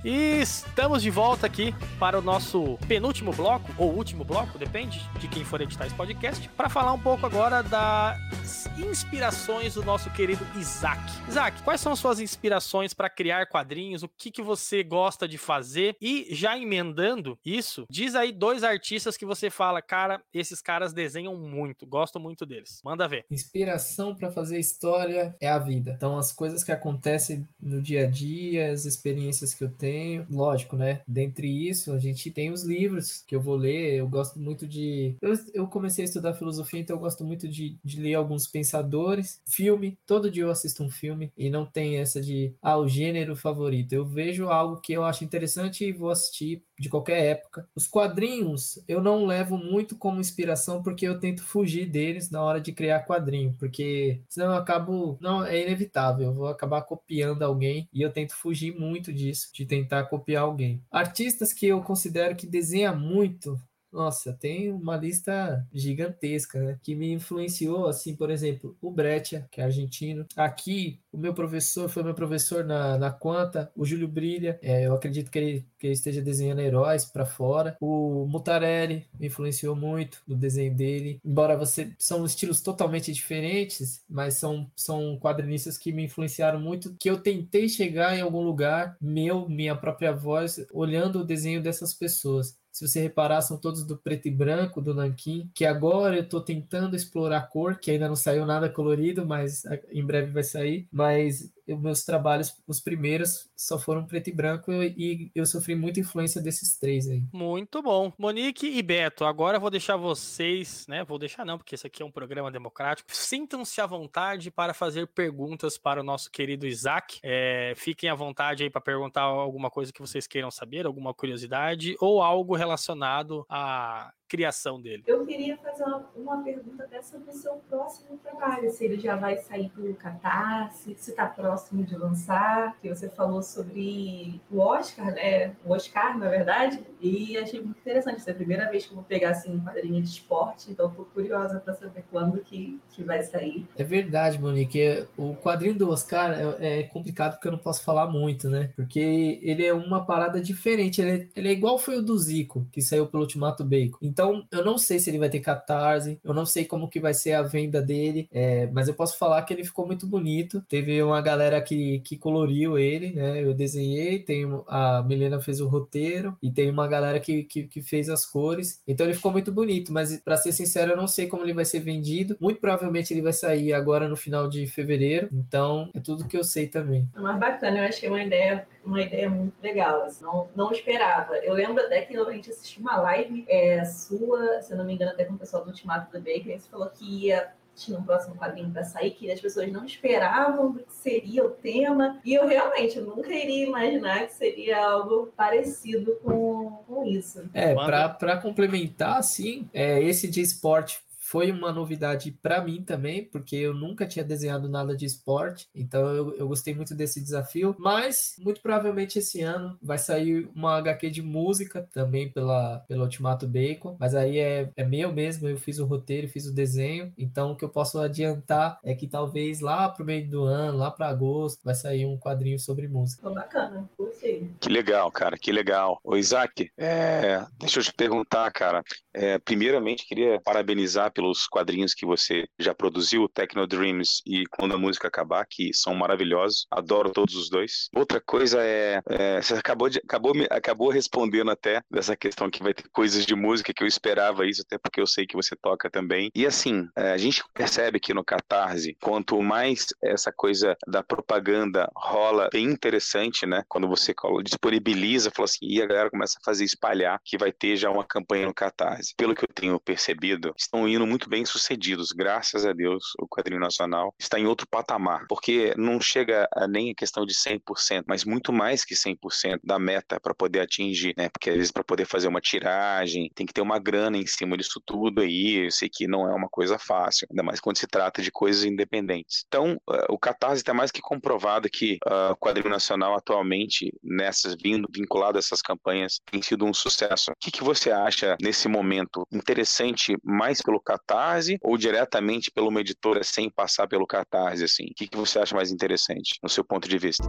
E estamos de volta aqui para o nosso penúltimo bloco, ou último bloco, depende de quem for editar esse podcast, para falar um pouco agora das inspirações do nosso querido Isaac. Isaac, quais são suas inspirações para criar quadrinhos? O que, que você gosta de fazer? E já emendando isso, diz aí dois artistas que você fala, cara, esses caras desenham muito, gosto muito deles. Manda ver. Inspiração para fazer história é a vida. Então, as coisas que acontecem no dia a dia, as experiências que eu tenho, lógico, né? Dentre isso, a gente tem os livros que eu vou ler. Eu gosto muito de. Eu, eu comecei a estudar filosofia, então eu gosto muito de, de ler alguns pensadores. Filme, todo dia eu assisto um filme e não tem essa de, ah, o gênero favorito. Eu vejo algo que eu acho interessante e vou assistir de qualquer época. Os quadrinhos eu não levo muito como inspiração porque eu tento fugir deles na hora de criar quadrinho, porque senão eu acabo, não, é inevitável, eu vou acabar copiando alguém e eu tento fugir muito disso, de tentar copiar alguém. Artistas que eu considero que desenha muito nossa, tem uma lista gigantesca, né? Que me influenciou, assim, por exemplo, o Breccia, que é argentino. Aqui, o meu professor foi meu professor na, na Quanta, o Júlio Brilha. É, eu acredito que ele, que ele esteja desenhando heróis para fora. O Mutarelli me influenciou muito no desenho dele. Embora você são estilos totalmente diferentes, mas são, são quadrinistas que me influenciaram muito, que eu tentei chegar em algum lugar meu, minha própria voz, olhando o desenho dessas pessoas. Se você reparar, são todos do preto e branco, do nanquim, que agora eu estou tentando explorar a cor, que ainda não saiu nada colorido, mas em breve vai sair. Mas meus trabalhos, os primeiros, só foram preto e branco e eu sofri muita influência desses três aí. Muito bom. Monique e Beto, agora vou deixar vocês, né? Vou deixar não, porque esse aqui é um programa democrático. Sintam-se à vontade para fazer perguntas para o nosso querido Isaac. É, fiquem à vontade aí para perguntar alguma coisa que vocês queiram saber, alguma curiosidade ou algo relacionado a criação dele. Eu queria fazer uma, uma pergunta até sobre o seu próximo trabalho, se ele já vai sair o Catarse, se está próximo de lançar, que você falou sobre o Oscar, né? O Oscar, na verdade, e achei muito interessante. Essa é a primeira vez que eu vou pegar assim um quadrinho de esporte, então estou curiosa para saber quando que, que vai sair. É verdade, Monique. O quadrinho do Oscar é, é, complicado porque eu não posso falar muito, né? Porque ele é uma parada diferente. Ele é, ele é igual foi o do Zico, que saiu pelo Ultimato Bacon. Então, então, eu não sei se ele vai ter catarse, eu não sei como que vai ser a venda dele, é, mas eu posso falar que ele ficou muito bonito. Teve uma galera que, que coloriu ele, né? Eu desenhei, tem a Milena fez o roteiro e tem uma galera que, que, que fez as cores. Então ele ficou muito bonito, mas para ser sincero, eu não sei como ele vai ser vendido. Muito provavelmente ele vai sair agora no final de fevereiro. Então, é tudo que eu sei também. Mas bacana, eu achei uma ideia uma ideia muito legal, assim, não, não esperava. Eu lembro até que a gente assistiu uma live é, sua, se eu não me engano, até com o pessoal do Ultimato do Baker, você falou que ia tinha um próximo quadrinho para sair que as pessoas não esperavam do que seria o tema. E eu realmente nunca iria imaginar que seria algo parecido com, com isso. É, para complementar, assim, é, esse de esporte foi uma novidade para mim também, porque eu nunca tinha desenhado nada de esporte, então eu, eu gostei muito desse desafio. Mas muito provavelmente esse ano vai sair uma HQ de música também pela, pela Ultimato Bacon, mas aí é, é meu mesmo, eu fiz o roteiro, fiz o desenho, então o que eu posso adiantar é que talvez lá pro meio do ano, lá para agosto, vai sair um quadrinho sobre música. Ficou bacana, gostei. Que legal, cara, que legal. Ô Isaac, é, deixa eu te perguntar, cara, é, primeiramente queria parabenizar pelo pelos quadrinhos que você já produziu, Techno Dreams e Quando a Música Acabar, que são maravilhosos. Adoro todos os dois. Outra coisa é, é você acabou, de, acabou, acabou respondendo até dessa questão que vai ter coisas de música que eu esperava isso, até porque eu sei que você toca também. E assim, é, a gente percebe que no Catarse, quanto mais essa coisa da propaganda rola bem interessante, né? Quando você disponibiliza, fala assim, e a galera começa a fazer espalhar que vai ter já uma campanha no Catarse. Pelo que eu tenho percebido, estão indo muito bem sucedidos. Graças a Deus, o quadrinho nacional está em outro patamar, porque não chega a nem a questão de 100%, mas muito mais que 100% da meta para poder atingir, né? Porque às vezes para poder fazer uma tiragem, tem que ter uma grana em cima disso tudo aí. Eu sei que não é uma coisa fácil, ainda mais quando se trata de coisas independentes. Então, uh, o Catarse está mais que comprovado que uh, o quadrinho nacional atualmente, nessas vindo vinculado a essas campanhas, tem sido um sucesso. O que, que você acha nesse momento interessante mais pelo Catarse ou diretamente pela uma editora sem passar pelo Catarse, assim? O que, que você acha mais interessante, no seu ponto de vista?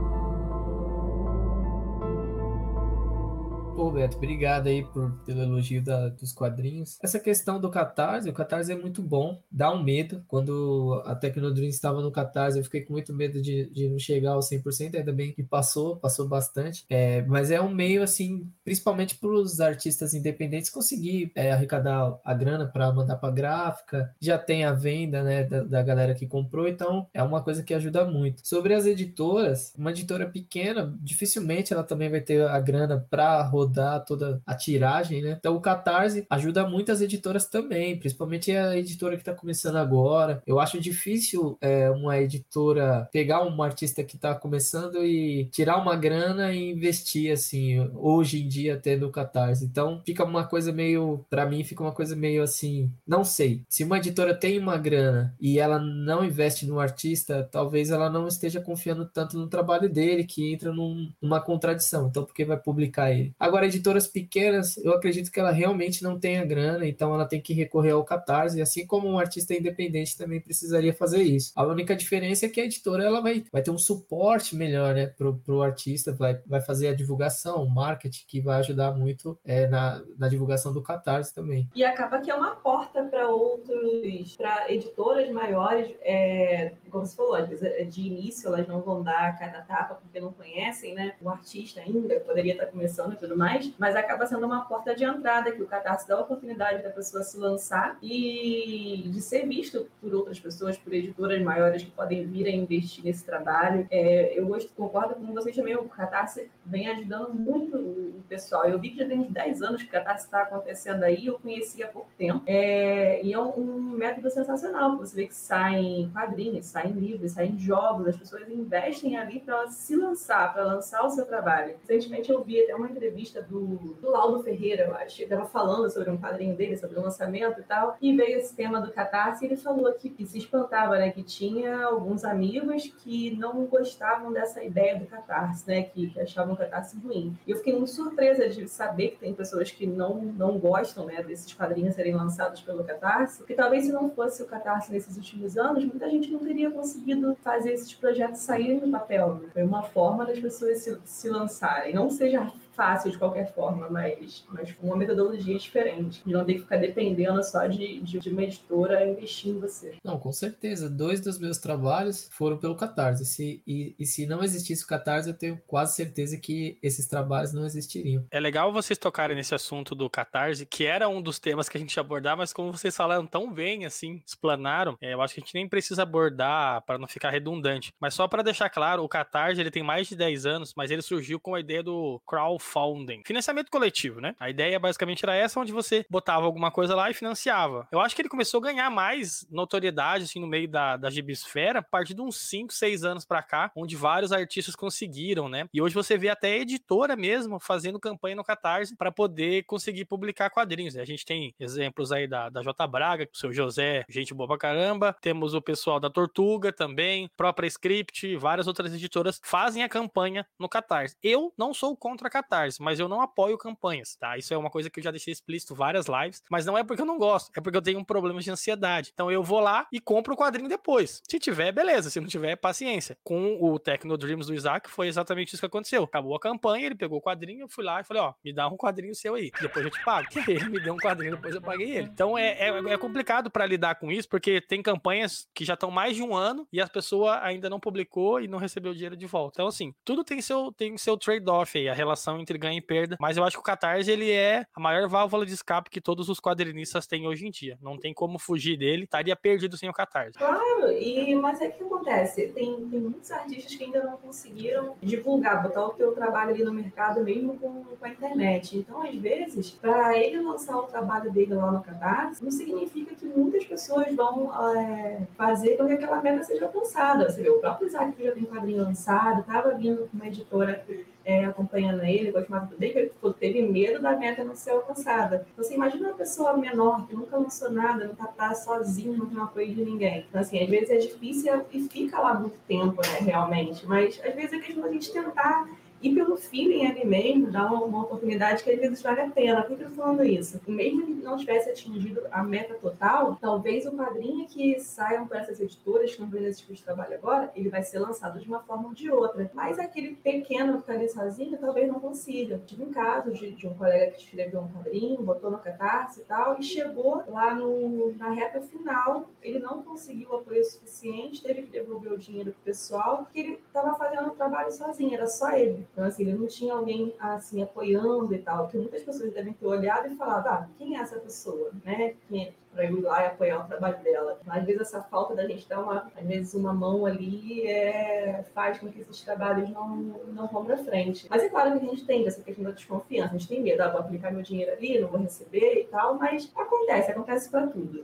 Pô, Beto, obrigado aí por, pelo elogio da, dos quadrinhos. Essa questão do Catarse, o Catarse é muito bom, dá um medo. Quando a Tecnodream estava no Catarse, eu fiquei com muito medo de, de não chegar ao 100%, ainda bem que passou, passou bastante. É, mas é um meio, assim, principalmente para os artistas independentes conseguir é, arrecadar a grana para mandar para gráfica. Já tem a venda, né, da, da galera que comprou, então é uma coisa que ajuda muito. Sobre as editoras, uma editora pequena, dificilmente ela também vai ter a grana para rodar rodar toda a tiragem, né? Então o Catarse ajuda muitas editoras também, principalmente a editora que está começando agora. Eu acho difícil é, uma editora pegar um artista que está começando e tirar uma grana e investir assim, hoje em dia até no Catarse. Então fica uma coisa meio, para mim fica uma coisa meio assim, não sei. Se uma editora tem uma grana e ela não investe no artista, talvez ela não esteja confiando tanto no trabalho dele, que entra num, numa contradição. Então, porque vai publicar ele? Agora, Agora, editoras pequenas, eu acredito que ela realmente não tenha grana, então ela tem que recorrer ao Catarse, assim como um artista independente também precisaria fazer isso. A única diferença é que a editora ela vai, vai ter um suporte melhor né, para o artista, vai, vai fazer a divulgação, o marketing, que vai ajudar muito é, na, na divulgação do Catarse também. E acaba que é uma porta para outros, para editoras maiores, é, como você falou, é, de início elas não vão dar cada tapa porque não conhecem né, o artista ainda, poderia estar começando e tudo mais mais, mas acaba sendo uma porta de entrada que o Catarse dá a oportunidade da pessoa se lançar e de ser visto por outras pessoas, por editoras maiores que podem vir a investir nesse trabalho. É, eu gosto, concordo com vocês também, o Catarse vem ajudando muito o pessoal. Eu vi que já tem uns 10 anos que o Catarse está acontecendo aí, eu conheci há pouco tempo. É, e é um, um, método sensacional, você vê que saem quadrinhos, saem livros, saem jogos, as pessoas investem ali para se lançar, para lançar o seu trabalho. Recentemente eu vi até uma entrevista do, do Laudo Ferreira, eu acho. Ele estava falando sobre um quadrinho dele, sobre o lançamento e tal. E veio esse tema do Catarse e ele falou aqui que se espantava, né? Que tinha alguns amigos que não gostavam dessa ideia do Catarse, né? Que, que achavam o Catarse ruim. E eu fiquei muito surpresa de saber que tem pessoas que não, não gostam, né? Desses quadrinhos serem lançados pelo Catarse. Porque talvez se não fosse o Catarse nesses últimos anos, muita gente não teria conseguido fazer esses projetos saírem do papel. Né? Foi uma forma das pessoas se, se lançarem. Não seja fácil de qualquer forma, mas, mas com uma metodologia diferente, de não ter que ficar dependendo só de, de, de, uma editora investir em você. Não, com certeza. Dois dos meus trabalhos foram pelo Catarse. Se, e, e se não existisse o Catarse, eu tenho quase certeza que esses trabalhos não existiriam. É legal vocês tocarem nesse assunto do Catarse, que era um dos temas que a gente ia abordar, mas como vocês falaram tão bem, assim, explanaram, é, eu acho que a gente nem precisa abordar para não ficar redundante. Mas só para deixar claro, o Catarse ele tem mais de 10 anos, mas ele surgiu com a ideia do crowd crowdfunding, financiamento coletivo, né? A ideia basicamente era essa, onde você botava alguma coisa lá e financiava. Eu acho que ele começou a ganhar mais notoriedade, assim, no meio da, da gibisfera, a partir de uns 5, 6 anos para cá, onde vários artistas conseguiram, né? E hoje você vê até editora mesmo fazendo campanha no Catarse para poder conseguir publicar quadrinhos. Né? A gente tem exemplos aí da, da J Braga, o seu José, gente boa pra caramba. Temos o pessoal da Tortuga também, própria Script, várias outras editoras fazem a campanha no Catarse. Eu não sou contra a Catarse Catarse, mas eu não apoio campanhas, tá? Isso é uma coisa que eu já deixei explícito várias lives, mas não é porque eu não gosto, é porque eu tenho um problema de ansiedade. Então eu vou lá e compro o quadrinho depois. Se tiver, beleza. Se não tiver, paciência. Com o Techno Dreams do Isaac, foi exatamente isso que aconteceu. Acabou a campanha, ele pegou o quadrinho, eu fui lá e falei, ó, me dá um quadrinho seu aí, depois eu te pago. Ele me deu um quadrinho, depois eu paguei ele. Então é, é, é complicado para lidar com isso, porque tem campanhas que já estão mais de um ano e a pessoa ainda não publicou e não recebeu o dinheiro de volta. Então, assim, tudo tem seu, tem seu trade-off aí, a relação entre ganho e perda. Mas eu acho que o Catarse ele é a maior válvula de escape que todos os quadrinistas têm hoje em dia. Não tem como fugir dele, estaria perdido sem o Catarse. Claro, e, mas é que acontece, tem, tem muitos artistas que ainda não conseguiram divulgar, botar o teu trabalho ali no mercado mesmo com, com a internet. Então, às vezes, para ele lançar o trabalho dele lá no Catarse, não significa que muitas pessoas vão é, fazer com que aquela meta seja alcançada. Você vê, o próprio Isaac já tem quadrinho lançado, estava vindo com uma editora é, acompanhando ele, gostava dele, ele teve medo da meta não ser alcançada. Então, você imagina uma pessoa menor que nunca lançou nada, não tá, tá sozinho, não tem apoio de ninguém. Então, assim, às vezes é difícil e fica lá muito tempo, né, realmente. Mas às vezes é questão da gente tentar e pelo feeling ali mesmo, dar uma, oportunidade que às vezes vale a pena. Por que eu tô falando isso? Mesmo que não tivesse atingido a meta total, talvez o quadrinho que saiam para essas editoras que estão vendo esse tipo de trabalho agora, ele vai ser lançado de uma forma ou de outra. Mas aquele pequeno que tá ali sozinho, talvez não consiga. Tive um caso de, de um colega que escreveu um quadrinho, botou no catarse e tal, e chegou lá no, na reta final, ele não conseguiu apoio suficiente, teve que devolver o dinheiro pro pessoal, porque ele estava fazendo o trabalho sozinho, era só ele. Então, assim, ele não tinha alguém, assim, apoiando e tal, que muitas pessoas devem ter olhado e falado, ah, quem é essa pessoa, né? Quem é? para ir lá e apoiar o trabalho dela. Às vezes essa falta da gente dar uma, às vezes uma mão ali é, faz com que esses trabalhos não, não vão para frente. Mas é claro que a gente tem essa questão da desconfiança, a gente tem medo, ah, vou aplicar meu dinheiro ali, não vou receber e tal, mas acontece, acontece para tudo.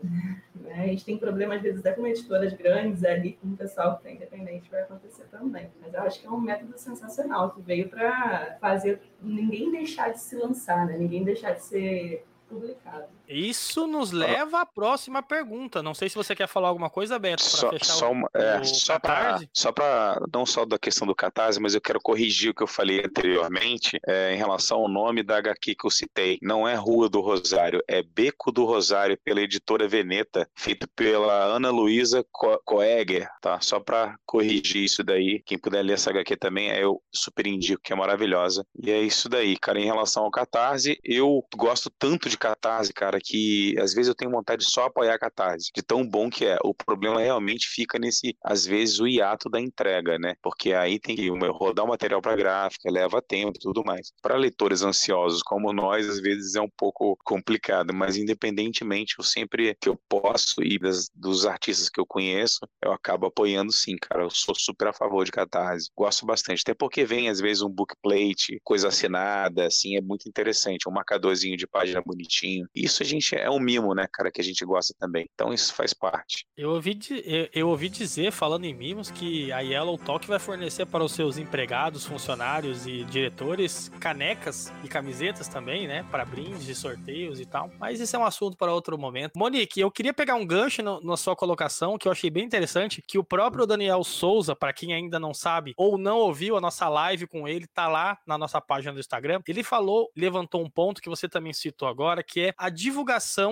Né? A gente tem problemas, às vezes, até com editoras grandes ali, com o pessoal que está independente, vai acontecer também. Mas eu acho que é um método sensacional que veio para fazer ninguém deixar de se lançar, né? ninguém deixar de ser publicado. Isso nos leva à próxima pergunta. Não sei se você quer falar alguma coisa, Beto, para só, fechar só, o, é, o só para só para não só da questão do catarse, mas eu quero corrigir o que eu falei anteriormente é, em relação ao nome da HQ que eu citei. Não é Rua do Rosário, é Beco do Rosário pela editora Veneta, feito pela Ana Luísa Co Coeger, tá? Só para corrigir isso daí. Quem puder ler essa HQ também, eu super indico que é maravilhosa. E é isso daí, cara. Em relação ao catarse, eu gosto tanto de catarse, cara, que às vezes eu tenho vontade de só apoiar a catarse, de tão bom que é. O problema realmente fica nesse, às vezes, o hiato da entrega, né? Porque aí tem que rodar o material para gráfica, leva tempo e tudo mais. Para leitores ansiosos como nós, às vezes é um pouco complicado, mas independentemente, eu sempre que eu posso e das, dos artistas que eu conheço, eu acabo apoiando sim, cara. Eu sou super a favor de catarse. Gosto bastante, até porque vem às vezes um bookplate, coisa assinada, assim, é muito interessante, um marcadorzinho de página bonitinho. Isso a gente é um mimo, né, cara, que a gente gosta também. Então isso faz parte. Eu ouvi, eu, eu ouvi dizer, falando em mimos, que a Yellow Talk vai fornecer para os seus empregados, funcionários e diretores canecas e camisetas também, né, para brindes e sorteios e tal. Mas isso é um assunto para outro momento. Monique, eu queria pegar um gancho no, na sua colocação, que eu achei bem interessante, que o próprio Daniel Souza, para quem ainda não sabe ou não ouviu a nossa live com ele, tá lá na nossa página do Instagram. Ele falou, levantou um ponto que você também citou agora, que é a divulgação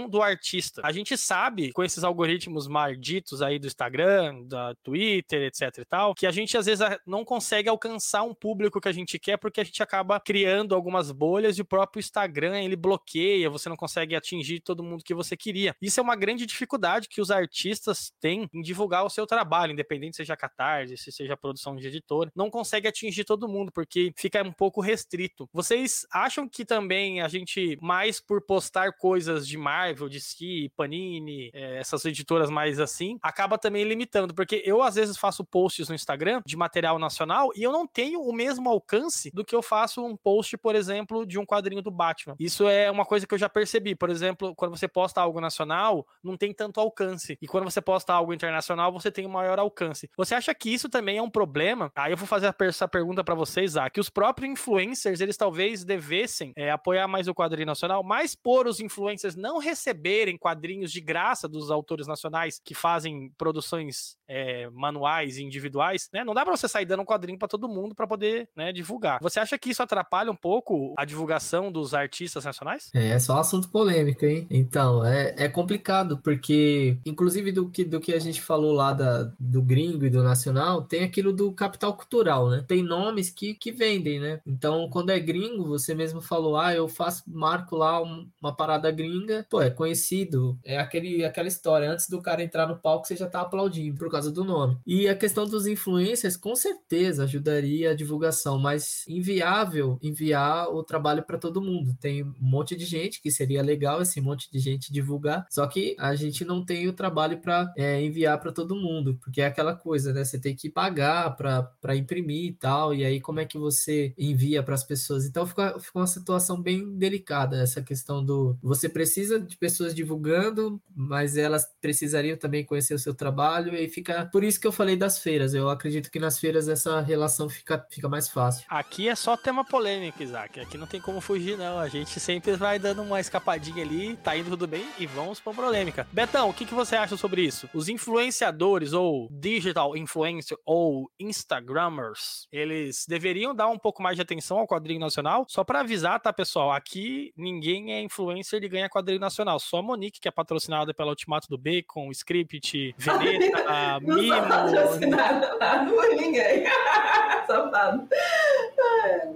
do artista. A gente sabe, com esses algoritmos malditos aí do Instagram, da Twitter, etc e tal, que a gente às vezes não consegue alcançar um público que a gente quer porque a gente acaba criando algumas bolhas e o próprio Instagram ele bloqueia, você não consegue atingir todo mundo que você queria. Isso é uma grande dificuldade que os artistas têm em divulgar o seu trabalho, independente seja catarse, se seja produção de editor, não consegue atingir todo mundo porque fica um pouco restrito. Vocês acham que também a gente mais por postar coisas de Marvel, DC, Panini, é, essas editoras mais assim, acaba também limitando, porque eu às vezes faço posts no Instagram de material nacional e eu não tenho o mesmo alcance do que eu faço um post, por exemplo, de um quadrinho do Batman. Isso é uma coisa que eu já percebi. Por exemplo, quando você posta algo nacional, não tem tanto alcance. E quando você posta algo internacional, você tem um maior alcance. Você acha que isso também é um problema? Aí eu vou fazer essa pergunta para vocês, ah, que os próprios influencers, eles talvez devessem é, apoiar mais o quadrinho nacional, mais por os influencers não receberem quadrinhos de graça dos autores nacionais que fazem produções é, manuais e individuais, né? Não dá para você sair dando um quadrinho para todo mundo para poder né, divulgar. Você acha que isso atrapalha um pouco a divulgação dos artistas nacionais? É, é só assunto polêmico, hein? Então, é, é complicado, porque, inclusive do que, do que a gente falou lá da, do gringo e do nacional, tem aquilo do capital cultural, né? Tem nomes que, que vendem, né? Então, quando é gringo, você mesmo falou, ah, eu faço, marco lá um, uma parada gringa gringa, pô, é conhecido. É aquele, aquela história. Antes do cara entrar no palco, você já tá aplaudindo por causa do nome. E a questão dos influencers, com certeza, ajudaria a divulgação, mas inviável enviar o trabalho para todo mundo. Tem um monte de gente que seria legal esse monte de gente divulgar, só que a gente não tem o trabalho para é, enviar para todo mundo, porque é aquela coisa, né? Você tem que pagar para imprimir e tal, e aí como é que você envia para as pessoas? Então fica uma situação bem delicada essa questão do você precisa de pessoas divulgando, mas elas precisariam também conhecer o seu trabalho e fica por isso que eu falei das feiras. Eu acredito que nas feiras essa relação fica, fica mais fácil. Aqui é só tema polêmico, Isaac. Aqui não tem como fugir, não. A gente sempre vai dando uma escapadinha ali, tá indo tudo bem e vamos pra polêmica. Betão, o que, que você acha sobre isso? Os influenciadores ou digital influencer ou instagrammers, eles deveriam dar um pouco mais de atenção ao quadrinho nacional? Só para avisar, tá, pessoal? Aqui ninguém é influencer e ganha quadrinho nacional. Só a Monique, que é patrocinada pela Ultimato do Bacon, Script, Veneta, Mimo. Não patrocinada nada por ninguém. Safado.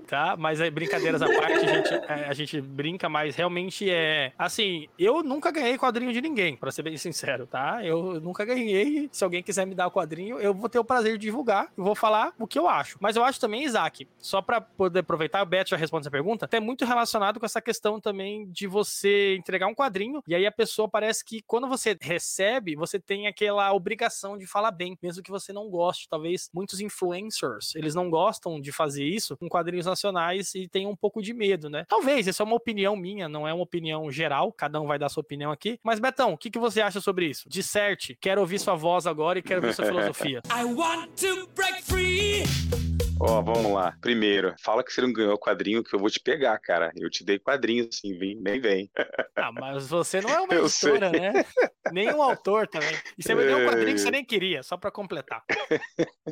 Tá, mas aí, brincadeiras à parte, a gente, é, a gente brinca, mas realmente é. Assim, eu nunca ganhei quadrinho de ninguém, pra ser bem sincero, tá? Eu nunca ganhei. Se alguém quiser me dar o quadrinho, eu vou ter o prazer de divulgar e vou falar o que eu acho. Mas eu acho também, Isaac, só pra poder aproveitar, o Beto já responde essa pergunta, é muito relacionado com essa questão também de você entregar um quadrinho e aí a pessoa parece que quando você recebe, você tem aquela obrigação de falar bem, mesmo que você não goste. Talvez muitos influencers, eles não gostam de fazer isso com quadrinhos nacionais e tem um pouco de medo, né? Talvez, essa é uma opinião minha, não é uma opinião geral, cada um vai dar sua opinião aqui. Mas, Betão, o que, que você acha sobre isso? Disserte, quero ouvir sua voz agora e quero ouvir sua filosofia. I want to break free. Ó, vamos lá. Primeiro, fala que você não ganhou o quadrinho que eu vou te pegar, cara. Eu te dei quadrinho, sim, vem, nem vem. Ah, mas você não é uma Eu editora, sei. né? Nem um autor também. E você me deu um quadrinho que você nem queria, só pra completar.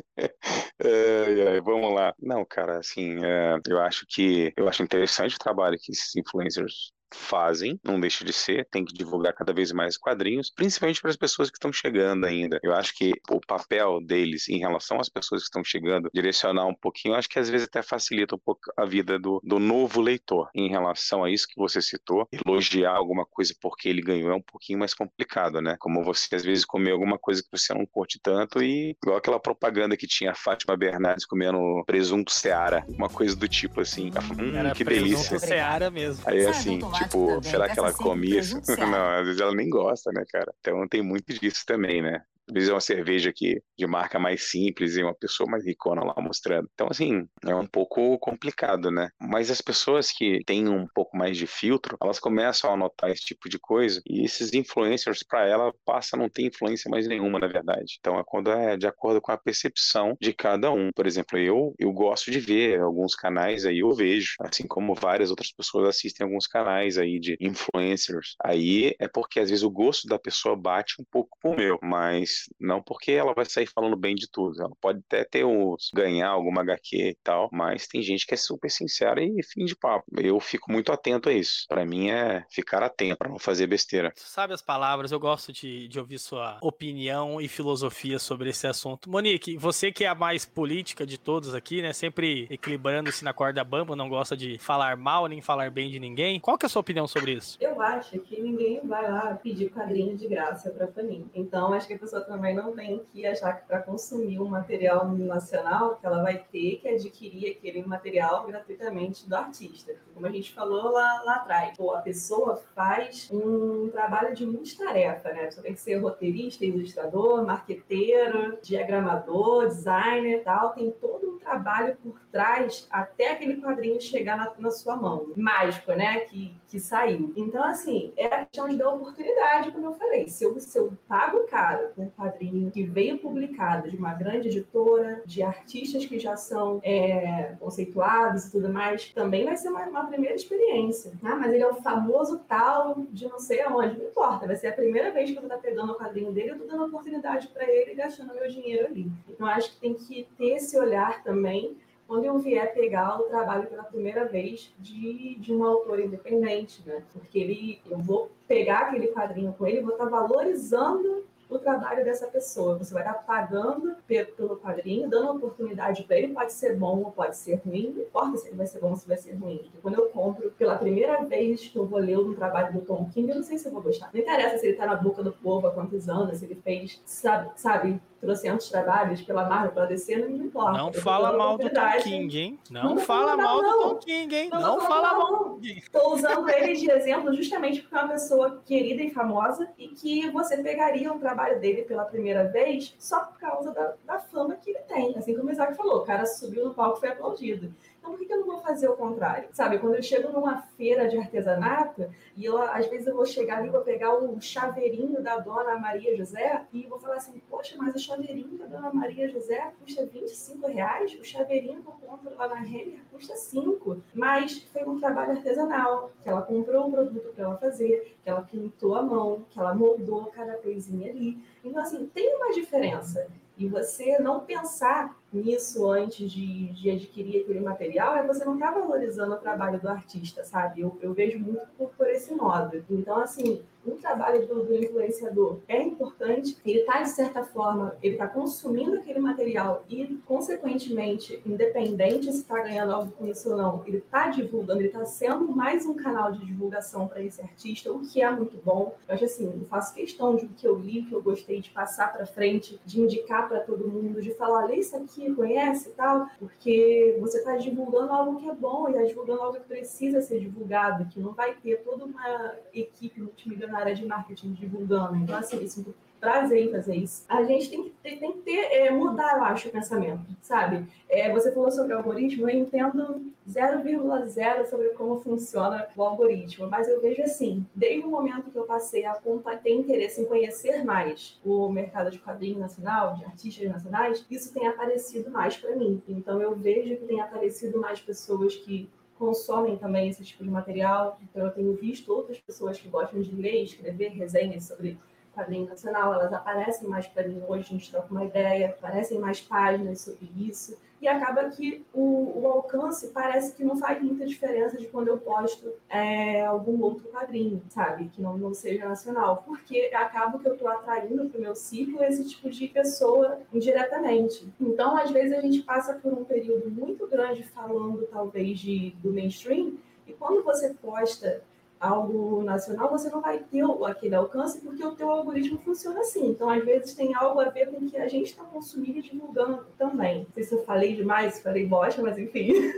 Ai, ai, vamos lá. Não, cara, assim, é, eu acho que eu acho interessante o trabalho que esses influencers fazem, não deixa de ser, tem que divulgar cada vez mais quadrinhos, principalmente para as pessoas que estão chegando ainda. Eu acho que o papel deles em relação às pessoas que estão chegando, direcionar um pouquinho, eu acho que às vezes até facilita um pouco a vida do, do novo leitor em relação a isso que você citou. Elogiar alguma coisa porque ele ganhou é um pouquinho mais complicado, né? Como você às vezes comer alguma coisa que você não curte tanto e igual aquela propaganda que tinha a Fátima Bernardes comendo presunto Seara, uma coisa do tipo assim. Hum, Era que presunto delícia. Seara mesmo. Aí assim, tipo, também, será que ela come isso? Não, às vezes ela nem gosta, né, cara? Então tem muito disso também, né? Vezes é uma cerveja que, de marca mais simples e uma pessoa mais ricona lá mostrando. Então, assim, é um pouco complicado, né? Mas as pessoas que têm um pouco mais de filtro, elas começam a notar esse tipo de coisa e esses influencers, para ela, passa a não ter influência mais nenhuma, na verdade. Então, é quando é de acordo com a percepção de cada um. Por exemplo, eu, eu gosto de ver alguns canais aí, eu vejo, assim como várias outras pessoas assistem alguns canais aí de influencers. Aí é porque às vezes o gosto da pessoa bate um pouco com o meu, mas não porque ela vai sair falando bem de tudo. Ela pode até ter uns, ganhar alguma HQ e tal, mas tem gente que é super sincera e fim de papo. Eu fico muito atento a isso. Pra mim é ficar atento pra não fazer besteira. Sabe as palavras, eu gosto de, de ouvir sua opinião e filosofia sobre esse assunto. Monique, você que é a mais política de todos aqui, né? Sempre equilibrando-se na corda bamba, não gosta de falar mal nem falar bem de ninguém. Qual que é a sua opinião sobre isso? Eu acho que ninguém vai lá pedir quadrinho de graça para Panini. Então, acho que a pessoa também não tem que achar que para consumir um material nacional, que ela vai ter que adquirir aquele material gratuitamente do artista. Como a gente falou lá, lá atrás, pô, a pessoa faz um trabalho de multitarefa, né? Você tem que ser roteirista, ilustrador, marqueteiro, diagramador, designer tal. Tem todo um trabalho por trás até aquele quadrinho chegar na, na sua mão. Mágico, né? Que, que saiu. Então, assim, é a questão de dar oportunidade, como eu falei. Se eu, se eu pago caro um quadrinho que veio publicado de uma grande editora, de artistas que já são é, conceituados e tudo mais, também vai ser uma, uma primeira experiência. Ah, mas ele é o famoso tal de não sei aonde. Não importa, vai ser a primeira vez que eu vou estar pegando o quadrinho dele, eu tô dando oportunidade para ele e gastando meu dinheiro ali. Então, acho que tem que ter esse olhar também quando eu vier pegar o trabalho pela primeira vez de, de um autor independente, né? Porque ele, eu vou pegar aquele quadrinho com ele, vou estar valorizando o trabalho dessa pessoa. Você vai estar pagando pelo quadrinho, dando uma oportunidade para ele, pode ser bom ou pode ser ruim, não importa se ele vai ser bom ou se vai ser ruim. Porque quando eu compro pela primeira vez que eu vou ler um trabalho do Tom King, eu não sei se eu vou gostar. Não interessa se ele está na boca do povo há quantos anos, se ele fez, sabe, sabe trocentos trabalhos pela Marvel, pela DC, não me importa. Não fala mal do Tom King, hein? Não, não fala mal do Tom King, hein? Não, não fala mal. Estou usando ele de exemplo justamente porque é uma pessoa querida e famosa e que você pegaria um trabalho dele pela primeira vez só por causa da, da fama que ele tem. Assim como o Isaac falou, o cara subiu no palco e foi aplaudido. Então, por que, eu não vou fazer o contrário? Sabe, quando eu chego numa feira de artesanato, e eu, às vezes eu vou chegar ali, vou pegar o chaveirinho da dona Maria José, e vou falar assim, poxa, mas o chaveirinho da dona Maria José custa 25 reais, o chaveirinho que eu compro lá na Renner custa 5. Mas foi um trabalho artesanal, que ela comprou um produto para ela fazer, que ela pintou a mão, que ela moldou cada coisinha ali. Então, assim, tem uma diferença. E você não pensar nisso antes de, de adquirir aquele material é você não estar tá valorizando o trabalho do artista, sabe? Eu, eu vejo muito por, por esse modo. Então, assim, o trabalho do, do influenciador é importante, ele está, de certa forma, ele está consumindo aquele material e, consequentemente, independente se está ganhando algo com isso ou não, ele está divulgando, ele está sendo mais um canal de divulgação para esse artista, o que é muito bom. Eu acho assim, eu faço questão de o que eu li, que eu gostei de passar para frente, de indicar para todo mundo, de falar, lê isso aqui, conhece e tal, porque você está divulgando algo que é bom e está divulgando algo que precisa ser divulgado, que não vai ter toda uma equipe multimilionária de marketing divulgando. Então, assim, isso prazer em fazer isso. A gente tem que ter, tem que ter é, mudar, eu acho, o pensamento, sabe? É, você falou sobre o algoritmo, eu entendo 0,0 sobre como funciona o algoritmo, mas eu vejo assim, desde o momento que eu passei a ter interesse em conhecer mais o mercado de quadrinhos nacional, de artistas nacionais, isso tem aparecido mais para mim. Então eu vejo que tem aparecido mais pessoas que consomem também esse tipo de material. Então, eu tenho visto outras pessoas que gostam de ler, escrever resenhas sobre quadrinho nacional, elas aparecem mais para mim hoje, a gente troca uma ideia, aparecem mais páginas sobre isso e acaba que o, o, alcance parece que não faz muita diferença de quando eu posto é, algum outro quadrinho, sabe? Que não, não seja nacional, porque acaba que eu estou atraindo para o meu ciclo esse tipo de pessoa indiretamente. Então, às vezes, a gente passa por um período muito grande falando, talvez, de, do mainstream, e quando você posta algo nacional, você não vai ter aquele alcance porque o teu algoritmo funciona assim. Então, às vezes, tem algo a ver com o que a gente está consumindo e divulgando também. Não sei se eu falei demais, falei bosta, mas enfim,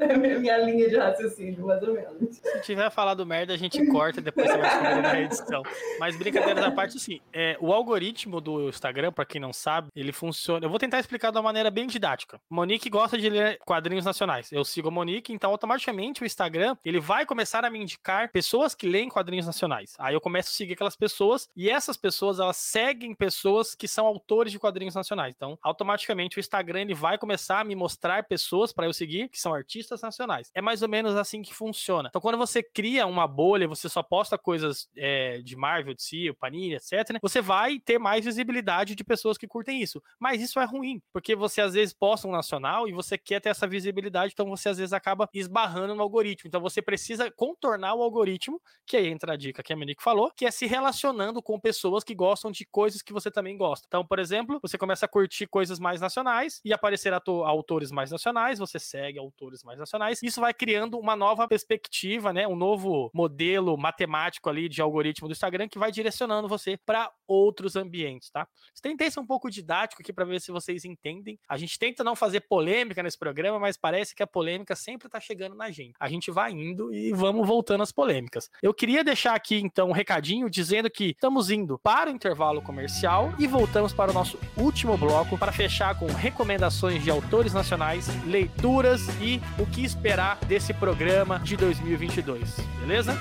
é minha linha de raciocínio, mais ou menos. Se tiver falado merda, a gente corta e depois você vai descobrir na edição. Mas brincadeiras à parte, sim. É, o algoritmo do Instagram, para quem não sabe, ele funciona. Eu vou tentar explicar de uma maneira bem didática. Monique gosta de ler quadrinhos nacionais. Eu sigo a Monique, então automaticamente o Instagram ele vai começar a me indicar pessoas que leem quadrinhos nacionais. Aí eu começo a seguir aquelas pessoas e essas pessoas elas seguem pessoas que são autores de quadrinhos nacionais. Então, automaticamente o Instagram ele vai começar a me mostrar pessoas para eu seguir que são artistas nacionais. É mais ou menos assim que funciona. Então, quando você cria uma bolha, você só posta coisas é, de Marvel, de si, Panini, etc. Né? Você vai ter mais visibilidade de pessoas que curtem isso. Mas isso é ruim, porque você às vezes posta um nacional e você quer ter essa visibilidade, então você às vezes acaba esbarrando no algoritmo. Então você precisa contornar o algoritmo algoritmo, que aí entra a dica que a Monique falou, que é se relacionando com pessoas que gostam de coisas que você também gosta. Então, por exemplo, você começa a curtir coisas mais nacionais e aparecer autores mais nacionais, você segue autores mais nacionais. Isso vai criando uma nova perspectiva, né? Um novo modelo matemático ali de algoritmo do Instagram que vai direcionando você para outros ambientes, tá? Tentei ser um pouco didático aqui para ver se vocês entendem. A gente tenta não fazer polêmica nesse programa, mas parece que a polêmica sempre tá chegando na gente. A gente vai indo e vamos voltando às polêmicas polêmicas. Eu queria deixar aqui então um recadinho dizendo que estamos indo para o intervalo comercial e voltamos para o nosso último bloco para fechar com recomendações de autores nacionais, leituras e o que esperar desse programa de 2022. Beleza?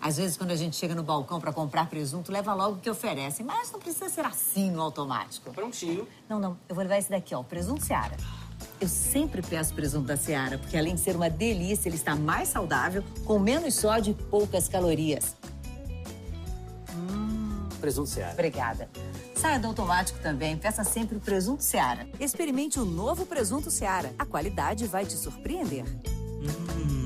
Às vezes, quando a gente chega no balcão para comprar presunto, leva logo o que oferecem. Mas não precisa ser assim no automático. Prontinho. Não, não. Eu vou levar esse daqui, ó. Presunto Seara. Eu sempre peço presunto da Seara, porque além de ser uma delícia, ele está mais saudável, com menos sódio e poucas calorias. Hum. Presunto Seara. Obrigada. Saia do automático também, peça sempre o presunto Seara. Experimente o novo presunto Seara. A qualidade vai te surpreender. Hum.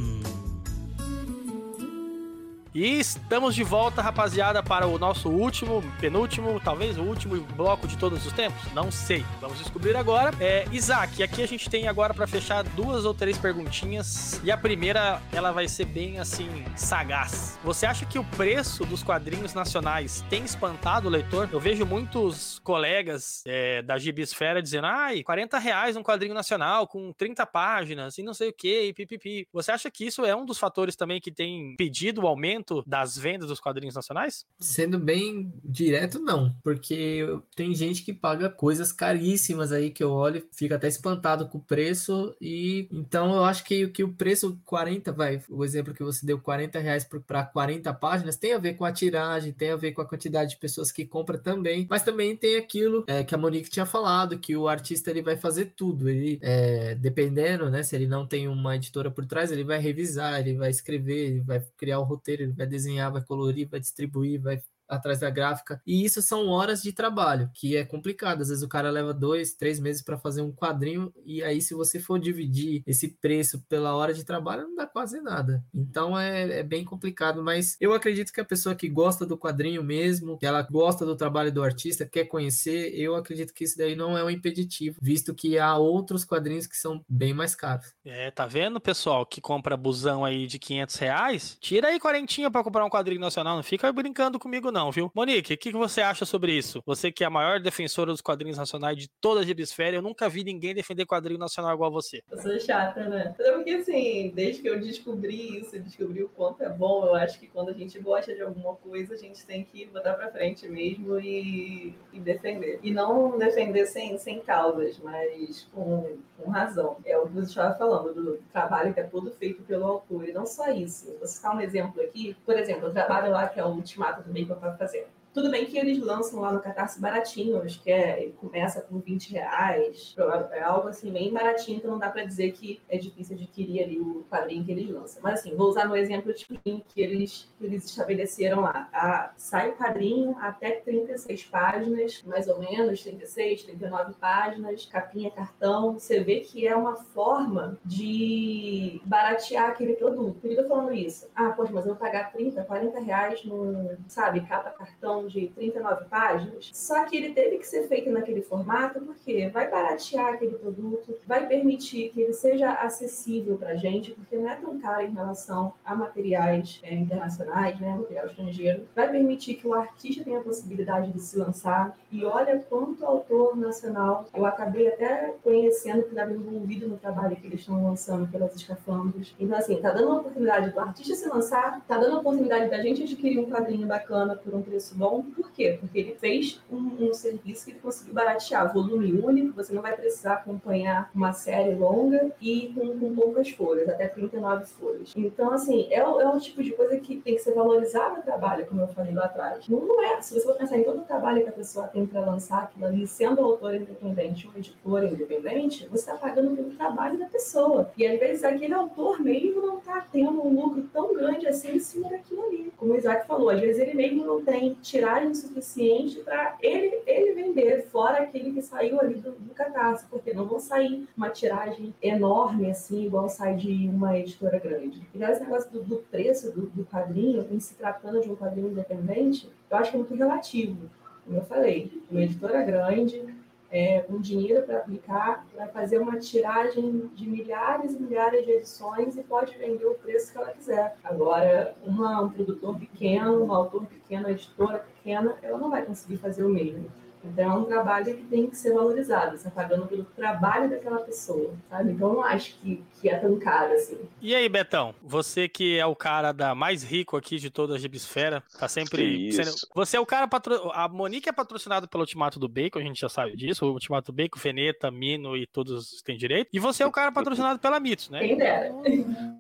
E estamos de volta, rapaziada, para o nosso último, penúltimo, talvez o último bloco de todos os tempos. Não sei. Vamos descobrir agora. É, Isaac, aqui a gente tem agora para fechar duas ou três perguntinhas. E a primeira, ela vai ser bem assim, sagaz. Você acha que o preço dos quadrinhos nacionais tem espantado o leitor? Eu vejo muitos colegas é, da Gibisfera dizendo: ai, 40 reais um quadrinho nacional com 30 páginas e não sei o que, e pipipi. Você acha que isso é um dos fatores também que tem pedido o aumento das vendas dos quadrinhos nacionais? Sendo bem direto, não, porque tem gente que paga coisas caríssimas aí que eu olho, fica até espantado com o preço e então eu acho que, que o preço 40, vai, o exemplo que você deu, 40 reais para 40 páginas, tem a ver com a tiragem, tem a ver com a quantidade de pessoas que compra também, mas também tem aquilo é, que a Monique tinha falado, que o artista ele vai fazer tudo, ele é, dependendo, né, se ele não tem uma editora por trás, ele vai revisar, ele vai escrever, ele vai criar o roteiro, vai desenhar, vai colorir, vai distribuir, vai atrás da gráfica. E isso são horas de trabalho, que é complicado. Às vezes o cara leva dois, três meses para fazer um quadrinho, e aí, se você for dividir esse preço pela hora de trabalho, não dá quase nada. Então é, é bem complicado. Mas eu acredito que a pessoa que gosta do quadrinho mesmo, que ela gosta do trabalho do artista, quer conhecer, eu acredito que isso daí não é um impeditivo, visto que há outros quadrinhos que são bem mais caros. É, tá vendo, pessoal, que compra busão aí de 500 reais? Tira aí quarentinha para comprar um quadrinho nacional, não fica brincando comigo não não, viu? Monique, o que, que você acha sobre isso? Você que é a maior defensora dos quadrinhos nacionais de toda a Gibisfera, eu nunca vi ninguém defender quadrinho nacional igual você. Eu sou chata, né? Porque, assim, desde que eu descobri isso, descobri o quanto é bom, eu acho que quando a gente gosta de alguma coisa, a gente tem que botar pra frente mesmo e, e defender. E não defender sem, sem causas, mas com, com razão. É o que você estava falando, do trabalho que é todo feito pelo autor. E não só isso. Vou citar um exemplo aqui. Por exemplo, o trabalho lá que é o Ultimato do Bacon para fazer. Tudo bem que eles lançam lá no Catarse baratinho, acho que é, começa com 20 reais, é algo assim bem baratinho, então não dá para dizer que é difícil adquirir ali o quadrinho que eles lançam. Mas assim, vou usar no exemplo de que eles, que eles estabeleceram lá. A, sai o quadrinho até 36 páginas, mais ou menos, 36, 39 páginas, capinha, cartão. Você vê que é uma forma de baratear aquele produto. Por que eu tô falando isso? Ah, poxa, mas eu vou pagar 30, 40 reais no, sabe, capa, cartão, de 39 páginas, só que ele teve que ser feito naquele formato porque vai baratear aquele produto, vai permitir que ele seja acessível para a gente, porque não é tão caro em relação a materiais é, internacionais, né, material estrangeiro, vai permitir que o artista tenha a possibilidade de se lançar. E olha quanto autor nacional eu acabei até conhecendo que estava envolvido no trabalho que eles estão lançando pelas escafandras. Então, assim, tá dando uma oportunidade do artista se lançar, tá dando a oportunidade da gente adquirir um quadrinho bacana por um preço bom bom, por quê? Porque ele fez um, um, serviço que ele conseguiu baratear, volume único, você não vai precisar acompanhar uma série longa e com, com poucas folhas, até 39 folhas. Então, assim, é, é um tipo de coisa que tem que ser valorizado no trabalho, como eu falei lá atrás. Não é, se você for pensar em todo o trabalho que a pessoa tem para lançar aquilo ali, sendo autor independente ou editor independente, você está pagando pelo trabalho da pessoa. E às vezes aquele autor mesmo não está tendo um lucro tão grande assim em cima daquilo ali. Como o Isaac falou, às vezes ele mesmo não tem tiragem suficiente para ele, ele vender, fora aquele que saiu ali do, do catarse, porque não vão sair uma tiragem enorme assim, igual sai de uma editora grande. E esse negócio do, do preço do, do, quadrinho, em se tratando de um quadrinho independente, eu acho que é muito relativo. Como eu falei, uma editora grande, é, com dinheiro para aplicar, vai fazer uma tiragem de milhares e milhares de edições e pode vender o preço que ela quiser. Agora, uma, um produtor pequeno, um autor pequeno, uma editora pequena, ela não vai conseguir fazer o mesmo. Então, é um trabalho que tem que ser valorizado. Você está pagando pelo trabalho daquela pessoa, sabe? Então, eu não acho que, que é tão caro assim. E aí, Betão? Você que é o cara da mais rico aqui de toda a Gibisfera, tá sempre. Sendo... Você é o cara. Patro... A Monique é patrocinado pelo Ultimato do Bacon, a gente já sabe disso. O Ultimato do Bacon, Feneta, Mino e todos têm direito. E você é o cara patrocinado pela Mitos, né? Quem dera.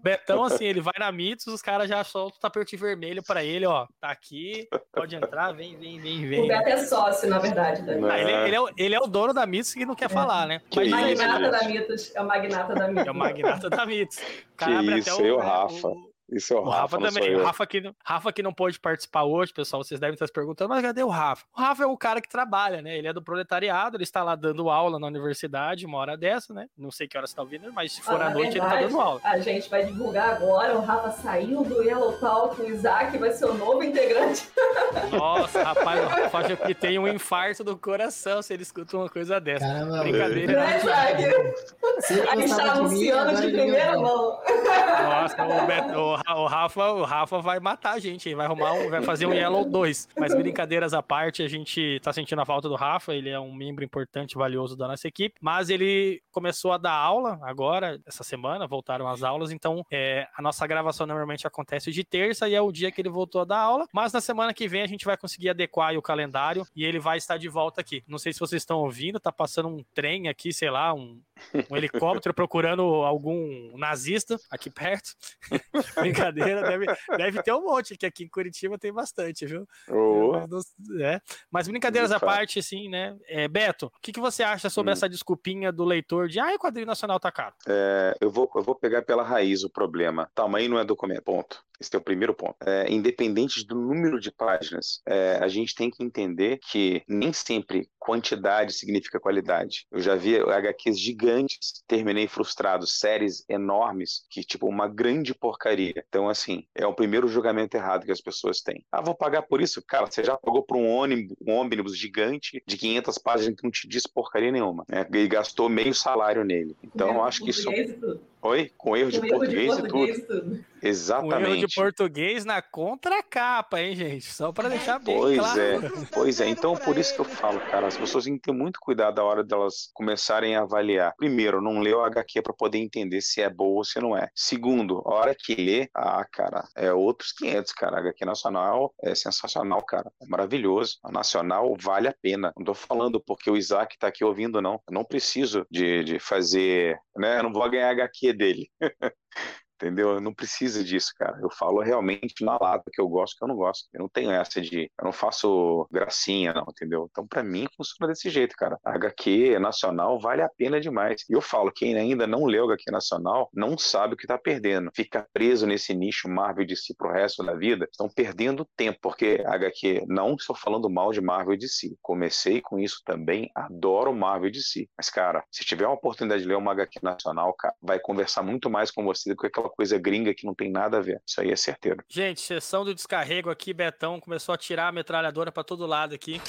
Betão, assim, ele vai na Mitos, os caras já soltam o tapete vermelho pra ele, ó. Tá aqui, pode entrar, vem, vem, vem, vem. O Beto é sócio, na verdade verdade, Ah, ele, ele, é, ele, é, o dono da Mitos e não quer é. falar, né? Mas, o magnata da Mitos. É o magnata da Mitos. É o magnata da Mitos. que isso, eu, o, Rafa. O, Isso é o, O Rafa, não também. O. Rafa que, Rafa que não pôde participar hoje, pessoal, vocês devem estar se perguntando, mas cadê o Rafa? O Rafa é o cara que trabalha, né? Ele é do proletariado, ele está lá dando aula na universidade, uma hora dessa, né? Não sei que hora você está ouvindo, mas se for Ah, à noite, ele verdade, tá dando aula. A gente vai divulgar agora. O Rafa saiu do Yellow Talk. O Isaac vai ser o novo integrante. Nossa, rapaz, o Rafa acha que tem um infarto do coração se ele escuta uma coisa dessa. Caramba, Brincadeira. Né, Isaac? Ele A gente gostava tá de mim, anunciando de ele me primeira mão. Nossa, o, Beto- o Ra- o Rafa, o Rafa vai matar a gente, vai arrumar um, vai fazer um Yellow 2. Mas brincadeiras à parte, a gente tá sentindo a falta do Rafa, ele é um membro importante, valioso da nossa equipe, mas ele começou a dar aula agora, essa semana, voltaram as aulas, então é, a nossa gravação normalmente acontece de terça e é o dia que ele voltou a dar aula, mas na semana que vem a gente vai conseguir adequar o calendário e ele vai estar de volta aqui. Não sei se vocês estão ouvindo, tá passando um trem aqui, sei lá, um, um helicóptero procurando algum nazista aqui perto. Brincadeira, deve, deve ter um monte, que aqui em Curitiba tem bastante, viu? Não- é. Mas brincadeiras De à parte, assim, né? É, Beto, o que, que você acha sobre Hum. essa desculpinha do leitor de ah, o quadrinho nacional tá caro? É, eu, vou, eu vou pegar pela raiz o problema. Tamanho não é documento. Ponto. Esse é o primeiro ponto. É, independente do número de páginas, é, a gente tem que entender que nem sempre quantidade significa qualidade. Eu já vi HQs gigantes, terminei frustrado, séries enormes, que, tipo, uma grande porcaria. Então, assim, é o primeiro julgamento errado que as pessoas têm. Ah, vou pagar por isso? Cara, você já pagou por um ônibus, um ônibus gigante de 500 páginas que não te diz porcaria nenhuma, né? E gastou meio salário nele. Então, eu acho que isso... Oi? Com erro de Com erro português, e tudo. português e tudo. Erro Exatamente. de português na contracapa, hein, gente? Só pra deixar bem Pois claro. é, pois é. Então, por isso que eu falo, cara, as pessoas têm que ter muito cuidado na hora delas começarem a avaliar. Primeiro, não lê o HQ para poder entender se é boa ou se não é. Segundo, a hora que lê, ah, cara, é outros 500, cara. A HQ nacional é sensacional, cara. É maravilhoso. A nacional vale a pena. Não tô falando porque o Isaac tá aqui ouvindo, não. Eu não preciso de, de fazer, né? Eu não vou ganhar HQ dele. Entendeu? Eu não preciso disso, cara. Eu falo realmente na lata que eu gosto que eu não gosto. Eu não tenho essa de. Eu não faço gracinha, não, entendeu? Então, pra mim, funciona desse jeito, cara. A HQ nacional vale a pena demais. E eu falo, quem ainda não leu HQ nacional não sabe o que tá perdendo. Fica preso nesse nicho Marvel de si pro resto da vida. Estão perdendo tempo, porque HQ, não estou falando mal de Marvel de si. Comecei com isso também, adoro Marvel de si. Mas, cara, se tiver uma oportunidade de ler uma HQ nacional, cara, vai conversar muito mais com você do que aquela coisa gringa que não tem nada a ver. Isso aí é certeiro. Gente, sessão do descarrego aqui, Betão começou a tirar a metralhadora pra todo lado aqui.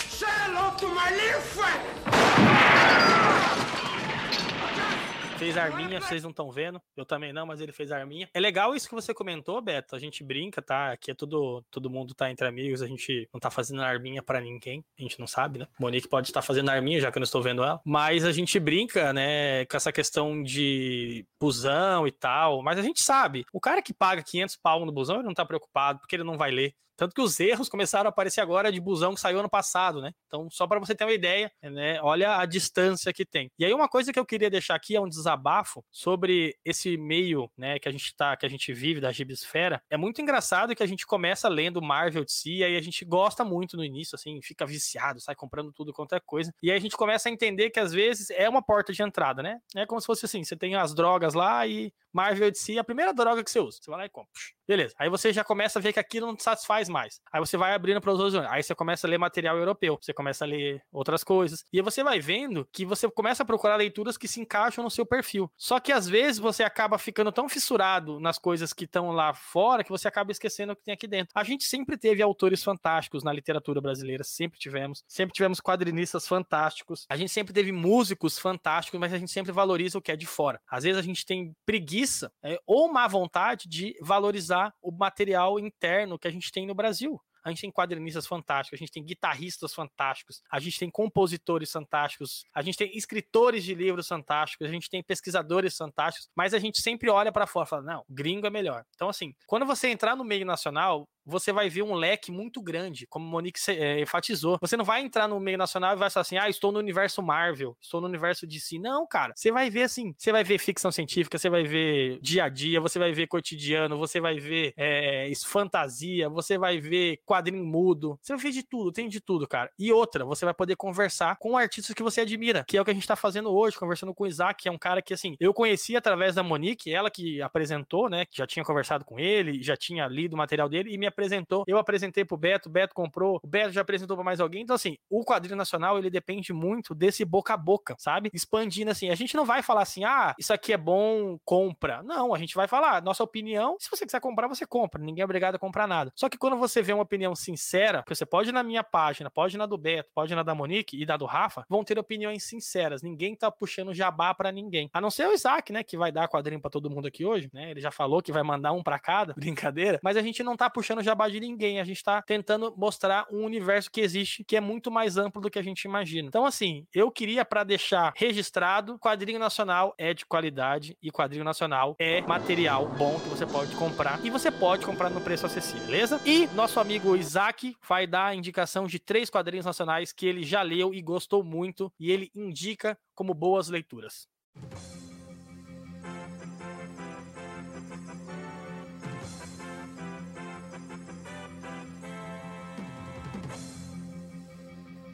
Fez arminha, vocês não estão vendo. Eu também não, mas ele fez arminha. É legal isso que você comentou, Beto. A gente brinca, tá? Aqui é tudo. Todo mundo tá entre amigos. A gente não tá fazendo arminha pra ninguém. A gente não sabe, né? Monique pode estar fazendo arminha, já que eu não estou vendo ela. Mas a gente brinca, né? Com essa questão de busão e tal. Mas a gente sabe. O cara que paga 500 pau no busão, ele não tá preocupado, porque ele não vai ler. Tanto que os erros começaram a aparecer agora de busão que saiu ano passado, né? Então, só para você ter uma ideia, né? Olha a distância que tem. E aí, uma coisa que eu queria deixar aqui é um desabafo sobre esse meio, né, que a gente tá, que a gente vive da gibisfera. É muito engraçado que a gente começa lendo Marvel de si, e aí a gente gosta muito no início, assim, fica viciado, sai comprando tudo quanto é coisa. E aí a gente começa a entender que às vezes é uma porta de entrada, né? É como se fosse assim: você tem as drogas lá e Marvel de si é a primeira droga que você usa. Você vai lá e compra. Beleza. Aí você já começa a ver que aquilo não te satisfaz mais. Aí você vai abrindo para os outros. Aí você começa a ler material europeu. Você começa a ler outras coisas. E aí você vai vendo que você começa a procurar leituras que se encaixam no seu perfil. Só que às vezes você acaba ficando tão fissurado nas coisas que estão lá fora que você acaba esquecendo o que tem aqui dentro. A gente sempre teve autores fantásticos na literatura brasileira. Sempre tivemos. Sempre tivemos quadrinistas fantásticos. A gente sempre teve músicos fantásticos, mas a gente sempre valoriza o que é de fora. Às vezes a gente tem preguiça é, ou má vontade de valorizar o material interno que a gente tem no Brasil. A gente tem quadrinistas fantásticos, a gente tem guitarristas fantásticos, a gente tem compositores fantásticos, a gente tem escritores de livros fantásticos, a gente tem pesquisadores fantásticos, mas a gente sempre olha para fora e fala: não, gringo é melhor. Então, assim, quando você entrar no meio nacional, você vai ver um leque muito grande, como o Monique é, enfatizou. Você não vai entrar no meio nacional e vai falar assim, ah, estou no universo Marvel, estou no universo DC. Não, cara. Você vai ver assim, você vai ver ficção científica, você vai ver dia a dia, você vai ver cotidiano, você vai ver é, fantasia, você vai ver quadrinho mudo, você vai ver de tudo, tem de tudo, cara. E outra, você vai poder conversar com artistas que você admira, que é o que a gente tá fazendo hoje, conversando com o Isaac, que é um cara que, assim, eu conheci através da Monique, ela que apresentou, né, que já tinha conversado com ele, já tinha lido o material dele e me apresentou. Eu apresentei pro Beto, o Beto comprou, o Beto já apresentou para mais alguém. Então, assim, o quadrinho nacional, ele depende muito desse boca a boca, sabe? Expandindo, assim, a gente não vai falar assim, ah, isso aqui é bom, compra. Não, a gente vai falar, nossa opinião, se você quiser comprar, você compra, ninguém é obrigado a comprar nada. Só que quando você vê uma opinião sincera, você pode ir na minha página, pode ir na do Beto, pode ir na da Monique e da do Rafa, vão ter opiniões sinceras. Ninguém tá puxando jabá para ninguém. A não ser o Isaac, né, que vai dar quadrinho para todo mundo aqui hoje, né? Ele já falou que vai mandar um para cada, brincadeira, mas a gente não tá puxando jabá de ninguém, a gente tá tentando mostrar um universo que existe que é muito mais amplo do que a gente imagina. Então, assim, eu queria para deixar registrado, quadrinho nacional é de qualidade e quadrinho nacional é material bom que você pode comprar e você pode comprar no preço acessível, beleza? E nosso amigo Isaac vai dar a indicação de três quadrinhos nacionais que ele já leu e gostou muito e ele indica como boas leituras.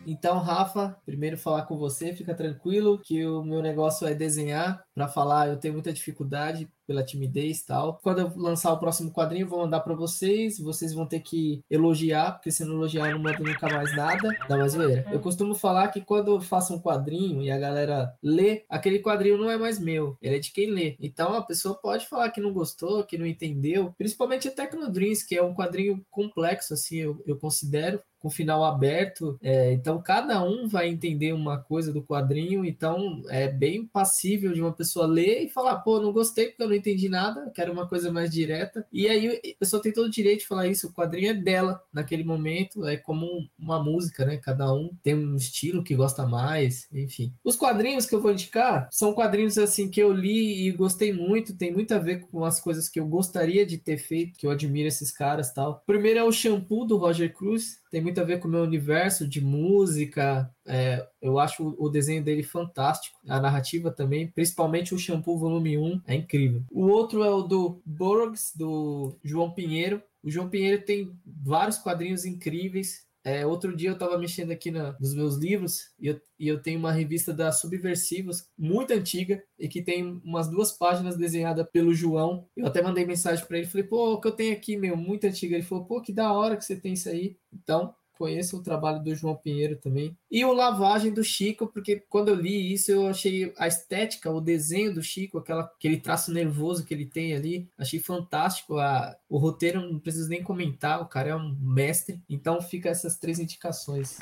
Então, Rafa, primeiro falar com você, fica tranquilo que o meu negócio é desenhar. Para falar, eu tenho muita dificuldade pela timidez e tal. Quando eu lançar o próximo quadrinho, eu vou mandar para vocês. Vocês vão ter que elogiar, porque se não elogiar, eu não mando nunca mais nada. Dá mais zoeira. Eu costumo falar que quando eu faço um quadrinho e a galera lê, aquele quadrinho não é mais meu, ele é de quem lê. Então a pessoa pode falar que não gostou, que não entendeu. Principalmente até no Dreams, que é um quadrinho complexo, assim, eu, eu considero com final aberto. É, então cada um vai entender uma coisa do quadrinho, então é bem passível de uma pessoa ler e falar, pô, não gostei porque eu não entendi nada, quero uma coisa mais direta. E aí a pessoa tem todo o direito de falar isso, o quadrinho é dela naquele momento, é como uma música, né? Cada um tem um estilo que gosta mais, enfim. Os quadrinhos que eu vou indicar são quadrinhos assim que eu li e gostei muito, tem muito a ver com as coisas que eu gostaria de ter feito, que eu admiro esses caras, tal. O primeiro é o Shampoo do Roger Cruz, tem muito a ver com o meu universo de música. É, eu acho o desenho dele fantástico, a narrativa também, principalmente o Shampoo Volume 1, é incrível. O outro é o do Burroughs, do João Pinheiro. O João Pinheiro tem vários quadrinhos incríveis, é, outro dia eu estava mexendo aqui na, nos meus livros e eu, e eu, tenho uma revista da Subversivos, muito antiga, e que tem umas duas páginas desenhadas pelo João. Eu até mandei mensagem para ele, falei, pô, o que eu tenho aqui, meu, muito antiga. Ele falou, pô, que da hora que você tem isso aí. Então, conheço o trabalho do João Pinheiro também. E o Lavagem do Chico, porque quando eu li isso, eu achei a estética, o desenho do Chico, aquela, aquele traço nervoso que ele tem ali, achei fantástico. A, o roteiro não preciso nem comentar, o cara é um mestre. Então fica essas três indicações.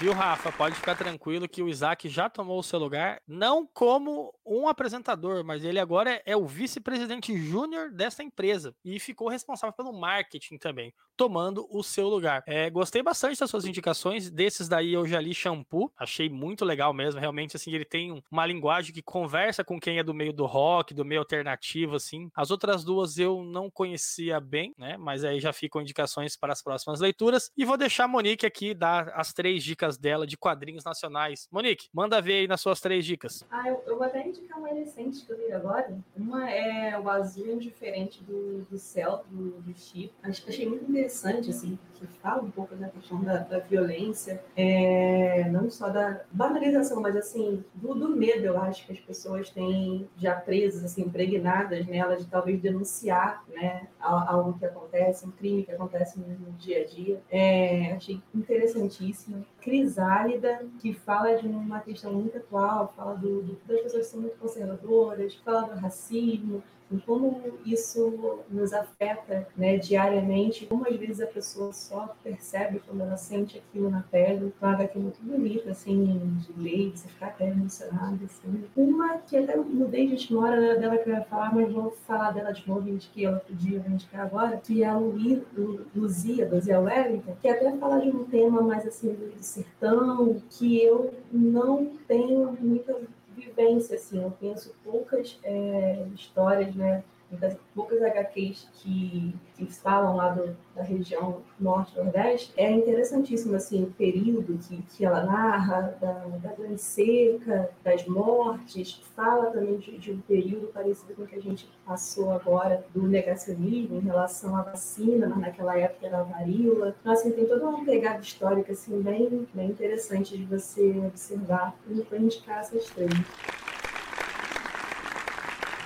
Viu, Rafa? Pode ficar tranquilo que o Isaac já tomou o seu lugar, não como um apresentador, mas ele agora é o vice-presidente júnior dessa empresa e ficou responsável pelo marketing também, tomando o seu lugar. É, gostei bastante das suas indicações, desses daí eu já li Shampoo, achei muito legal mesmo, realmente assim, ele tem uma linguagem que conversa com quem é do meio do rock, do meio alternativo, assim. As outras duas eu não conhecia bem, né, mas aí já ficam indicações para as próximas leituras e vou deixar a Monique aqui dar as três dicas dela de quadrinhos nacionais. Monique, manda ver aí nas suas três dicas. Ah, eu, eu vou até indicar uma recente que eu li agora. Uma é o azul diferente do, do céu, do, do que achei muito interessante, assim, que fala um pouco da questão da, da violência, é, não só da banalização, mas assim, do, do, medo, eu acho que as pessoas têm já presas, assim, impregnadas nela de talvez denunciar, né, algo que acontece, um crime que acontece no dia a dia. É, achei interessantíssimo. Crisálida, que fala de uma questão muito atual, fala do, do, das pessoas que são muito conservadoras, fala do racismo, e como isso nos afeta né, diariamente, como às vezes a pessoa só percebe quando ela sente aquilo na pele, uma HQ muito bonita, assim, de lei, você ficar até emocionada, assim. Uma que até mudei de história né, dela que eu ia falar, mas vou falar dela de novo, que ela podia indicar agora, que é a Lu, Lu, Luzia, Luzia Wellington, que até fala de um tema mais assim do sertão, que eu não tenho muita vivência, assim, eu penso poucas é, histórias, né, das poucas HQs que, que falam lá do, da região norte-nordeste, é interessantíssimo assim, o período que, que ela narra, da, da grande seca, das mortes, fala também de, de, um período parecido com o que a gente passou agora do negacionismo em relação à vacina, mas naquela época era a varíola. Então, assim, tem toda uma pegada histórica assim, bem, bem interessante de você observar e para indicar essas três.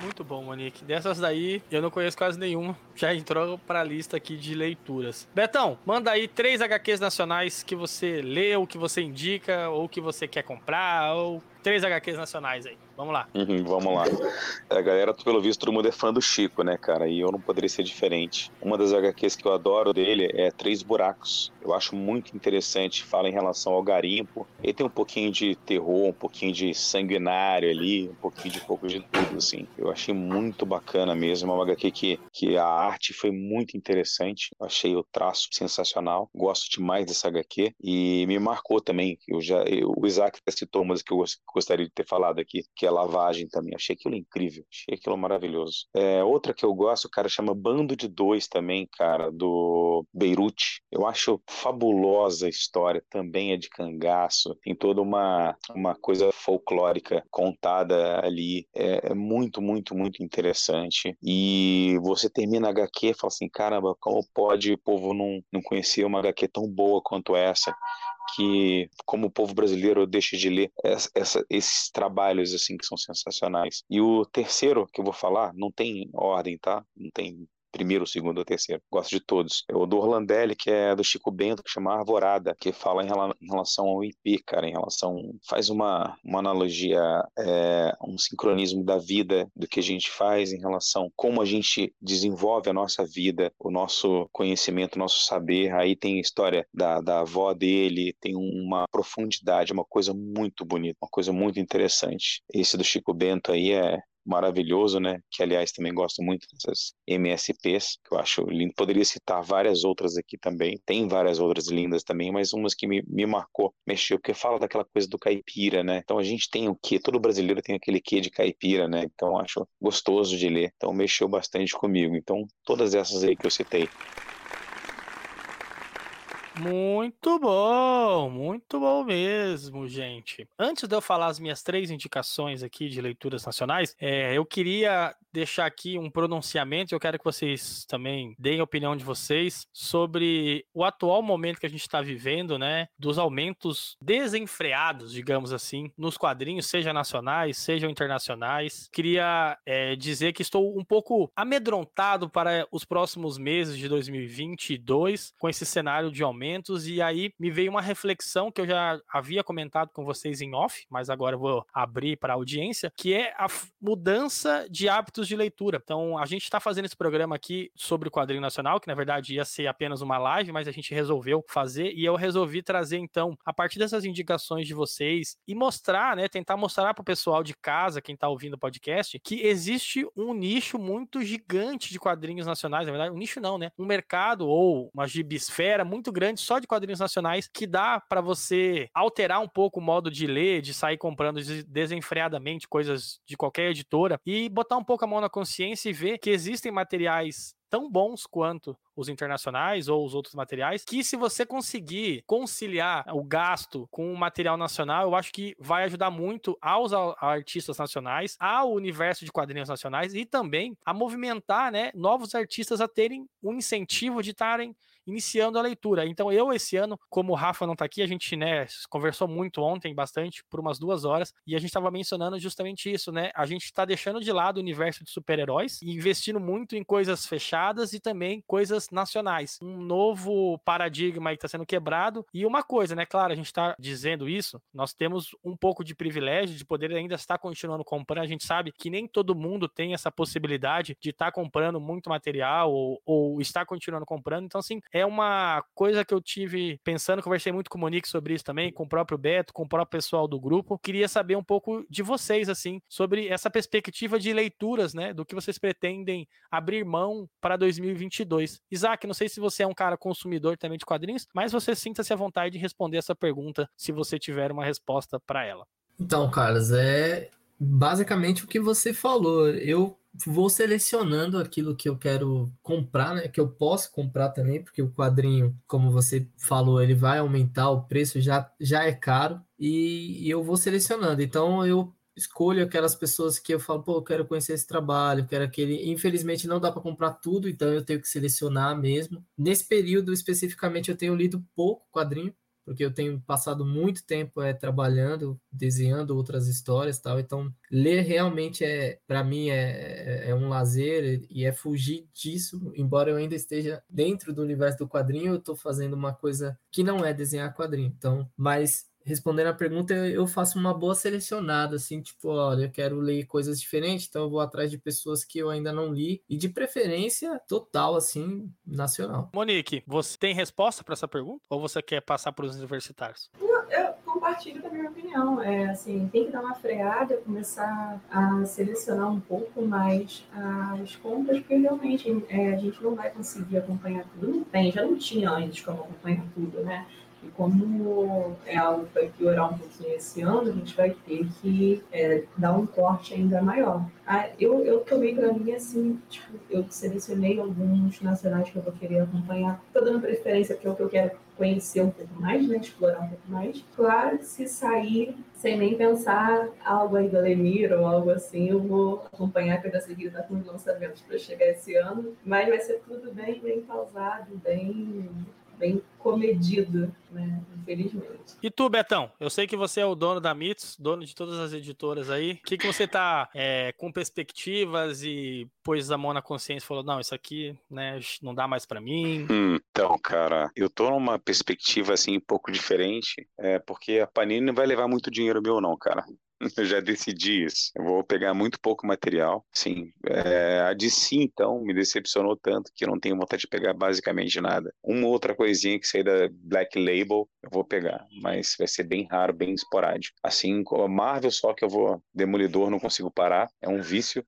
Muito bom, Monique. Dessas daí, eu não conheço quase nenhuma. Já entrou para a lista aqui de leituras. Betão, manda aí três HQs nacionais que você leu, que você indica, ou que você quer comprar, ou três HQs nacionais aí. Vamos lá. Uhum, vamos lá. A galera, pelo visto, todo mundo é fã do Chico, né, cara? E eu não poderia ser diferente. Uma das HQs que eu adoro dele é Três Buracos. Eu acho muito interessante. Fala em relação ao garimpo. Ele tem um pouquinho de terror, um pouquinho de sanguinário ali, um pouquinho de pouco de tudo, assim. Eu achei muito bacana mesmo. É uma HQ que, que a arte foi muito interessante. Achei o traço sensacional. Gosto demais dessa HQ. E me marcou também. Eu já, eu, o Isaac citou uma que eu gostaria de ter falado aqui, que é lavagem também. Achei aquilo incrível, achei aquilo maravilhoso. É, outra que eu gosto, cara, chama Bando de Dois também, cara, do Beirute. Eu acho fabulosa a história, também é de cangaço, tem toda uma, uma coisa folclórica contada ali. É, é muito, muito, muito interessante. E você termina HQ fala assim: caramba, como pode o povo não, não conhecer uma HQ tão boa quanto essa? que, como o povo brasileiro, deixa de ler essa, essa, esses trabalhos assim que são sensacionais. E o terceiro que eu vou falar não tem ordem, tá? Não tem primeiro, segundo ou terceiro. Gosto de todos. O do Orlandelli, que é do Chico Bento, que chama Arvorada, que fala em relação ao IP, cara, em relação. faz uma, uma analogia, é, um sincronismo da vida, do que a gente faz em relação como a gente desenvolve a nossa vida, o nosso conhecimento, o nosso saber. Aí tem a história da, da avó dele, tem uma profundidade, uma coisa muito bonita, uma coisa muito interessante. Esse do Chico Bento aí é, maravilhoso, né? Que aliás também gosto muito dessas MSPs, que eu acho lindo. Poderia citar várias outras aqui também. Tem várias outras lindas também, mas umas que me, me marcou, mexeu, porque fala daquela coisa do caipira, né? Então a gente tem o quê? Todo brasileiro tem aquele quê de caipira, né? Então acho gostoso de ler. Então mexeu bastante comigo. Então todas essas aí que eu citei. Muito bom, muito bom mesmo, gente. Antes de eu falar as minhas três indicações aqui de leituras nacionais, é, eu queria deixar aqui um pronunciamento. Eu quero que vocês também deem a opinião de vocês sobre o atual momento que a gente está vivendo, né? Dos aumentos desenfreados, digamos assim, nos quadrinhos, seja nacionais, sejam internacionais. Queria é, dizer que estou um pouco amedrontado para os próximos meses de 2022 com esse cenário de aumentos. E aí me veio uma reflexão que eu já havia comentado com vocês em off, mas agora vou abrir para a audiência, que é a mudança de hábitos de leitura. Então, a gente está fazendo esse programa aqui sobre o quadrinho nacional, que na verdade ia ser apenas uma live, mas a gente resolveu fazer e eu resolvi trazer então, a partir dessas indicações de vocês e mostrar, né, tentar mostrar para o pessoal de casa, quem está ouvindo o podcast, que existe um nicho muito gigante de quadrinhos nacionais, na verdade, um nicho não, né? Um mercado ou uma gibisfera muito grande só de quadrinhos nacionais que dá para você alterar um pouco o modo de ler, de sair comprando desenfreadamente coisas de qualquer editora e botar um pouco a mão na consciência e ver que existem materiais tão bons quanto os internacionais ou os outros materiais, que se você conseguir conciliar o gasto com o material nacional, eu acho que vai ajudar muito aos artistas nacionais, ao universo de quadrinhos nacionais e também a movimentar, né, novos artistas a terem um incentivo de estarem iniciando a leitura. Então, eu, esse ano, como o Rafa não está aqui, a gente, né, conversou muito ontem, bastante, por umas duas horas, e a gente estava mencionando justamente isso, né? A gente está deixando de lado o universo de super-heróis e investindo muito em coisas fechadas e também coisas nacionais. Um novo paradigma aí está sendo quebrado. E uma coisa, né? Claro, a gente está dizendo isso, nós temos um pouco de privilégio de poder ainda estar continuando comprando. A gente sabe que nem todo mundo tem essa possibilidade de estar tá comprando muito material ou, ou estar continuando comprando. Então, assim, é uma coisa que eu tive pensando, conversei muito com o Monique sobre isso também, com o próprio Beto, com o próprio pessoal do grupo. Queria saber um pouco de vocês, assim, sobre essa perspectiva de leituras, né, do que vocês pretendem abrir mão para 2022. Isaac, não sei se você é um cara consumidor também de quadrinhos, mas você sinta-se à vontade de responder essa pergunta se você tiver uma resposta para ela. Então, Carlos, é basicamente o que você falou. Eu vou selecionando aquilo que eu quero comprar, né? Que eu posso comprar também, porque o quadrinho, como você falou, ele vai aumentar, o preço já, já é caro, e, e eu vou selecionando. Então eu escolho aquelas pessoas que eu falo, pô, eu quero conhecer esse trabalho, quero aquele. Infelizmente não dá para comprar tudo, então eu tenho que selecionar mesmo. Nesse período especificamente eu tenho lido pouco quadrinho, porque eu tenho passado muito tempo é, trabalhando, desenhando outras histórias tal. Então, ler realmente é, para mim, é, é, é um lazer e é fugir disso. Embora eu ainda esteja dentro do universo do quadrinho, eu estou fazendo uma coisa que não é desenhar quadrinho. Então, mas respondendo a pergunta, eu faço uma boa selecionada, assim, tipo, olha, eu quero ler coisas diferentes, então eu vou atrás de pessoas que eu ainda não li, e de preferência total, assim, nacional. Monique, você tem resposta para essa pergunta? Ou você quer passar para os universitários? Eu, eu compartilho da minha opinião. É, assim, tem que dar uma freada, começar a selecionar um pouco mais as compras, porque realmente é, a gente não vai conseguir acompanhar tudo. Não tem, já não tinha antes como acompanhar tudo, né? E como é algo que vai piorar um pouquinho esse ano, a gente vai ter que é, dar um corte ainda maior. Ah, eu, eu tomei para mim assim, tipo, eu selecionei alguns nacionais que eu vou querer acompanhar. Estou dando preferência porque é o que eu quero conhecer um pouco mais, né? Explorar um pouco mais. Claro, se sair sem nem pensar algo aí do Lemir ou algo assim, eu vou acompanhar, sei que está com os lançamentos para chegar esse ano. Mas vai ser tudo bem, bem pausado, bem bem comedido, né? Infelizmente. E tu, Betão? Eu sei que você é o dono da Mitos, dono de todas as editoras aí. O que, que você tá é, com perspectivas e pôs a mão na consciência e falou: não, isso aqui, né, não dá mais para mim? Hum, então, cara, eu tô numa perspectiva assim um pouco diferente, é, porque a Panini não vai levar muito dinheiro meu, não, cara. Eu já decidi isso. Eu vou pegar muito pouco material. Sim. É, a DC, então, me decepcionou tanto que eu não tenho vontade de pegar basicamente nada. Uma outra coisinha que sair da Black Label, eu vou pegar. Mas vai ser bem raro, bem esporádico. Assim, a Marvel, só que eu vou. Demolidor, não consigo parar. É um vício.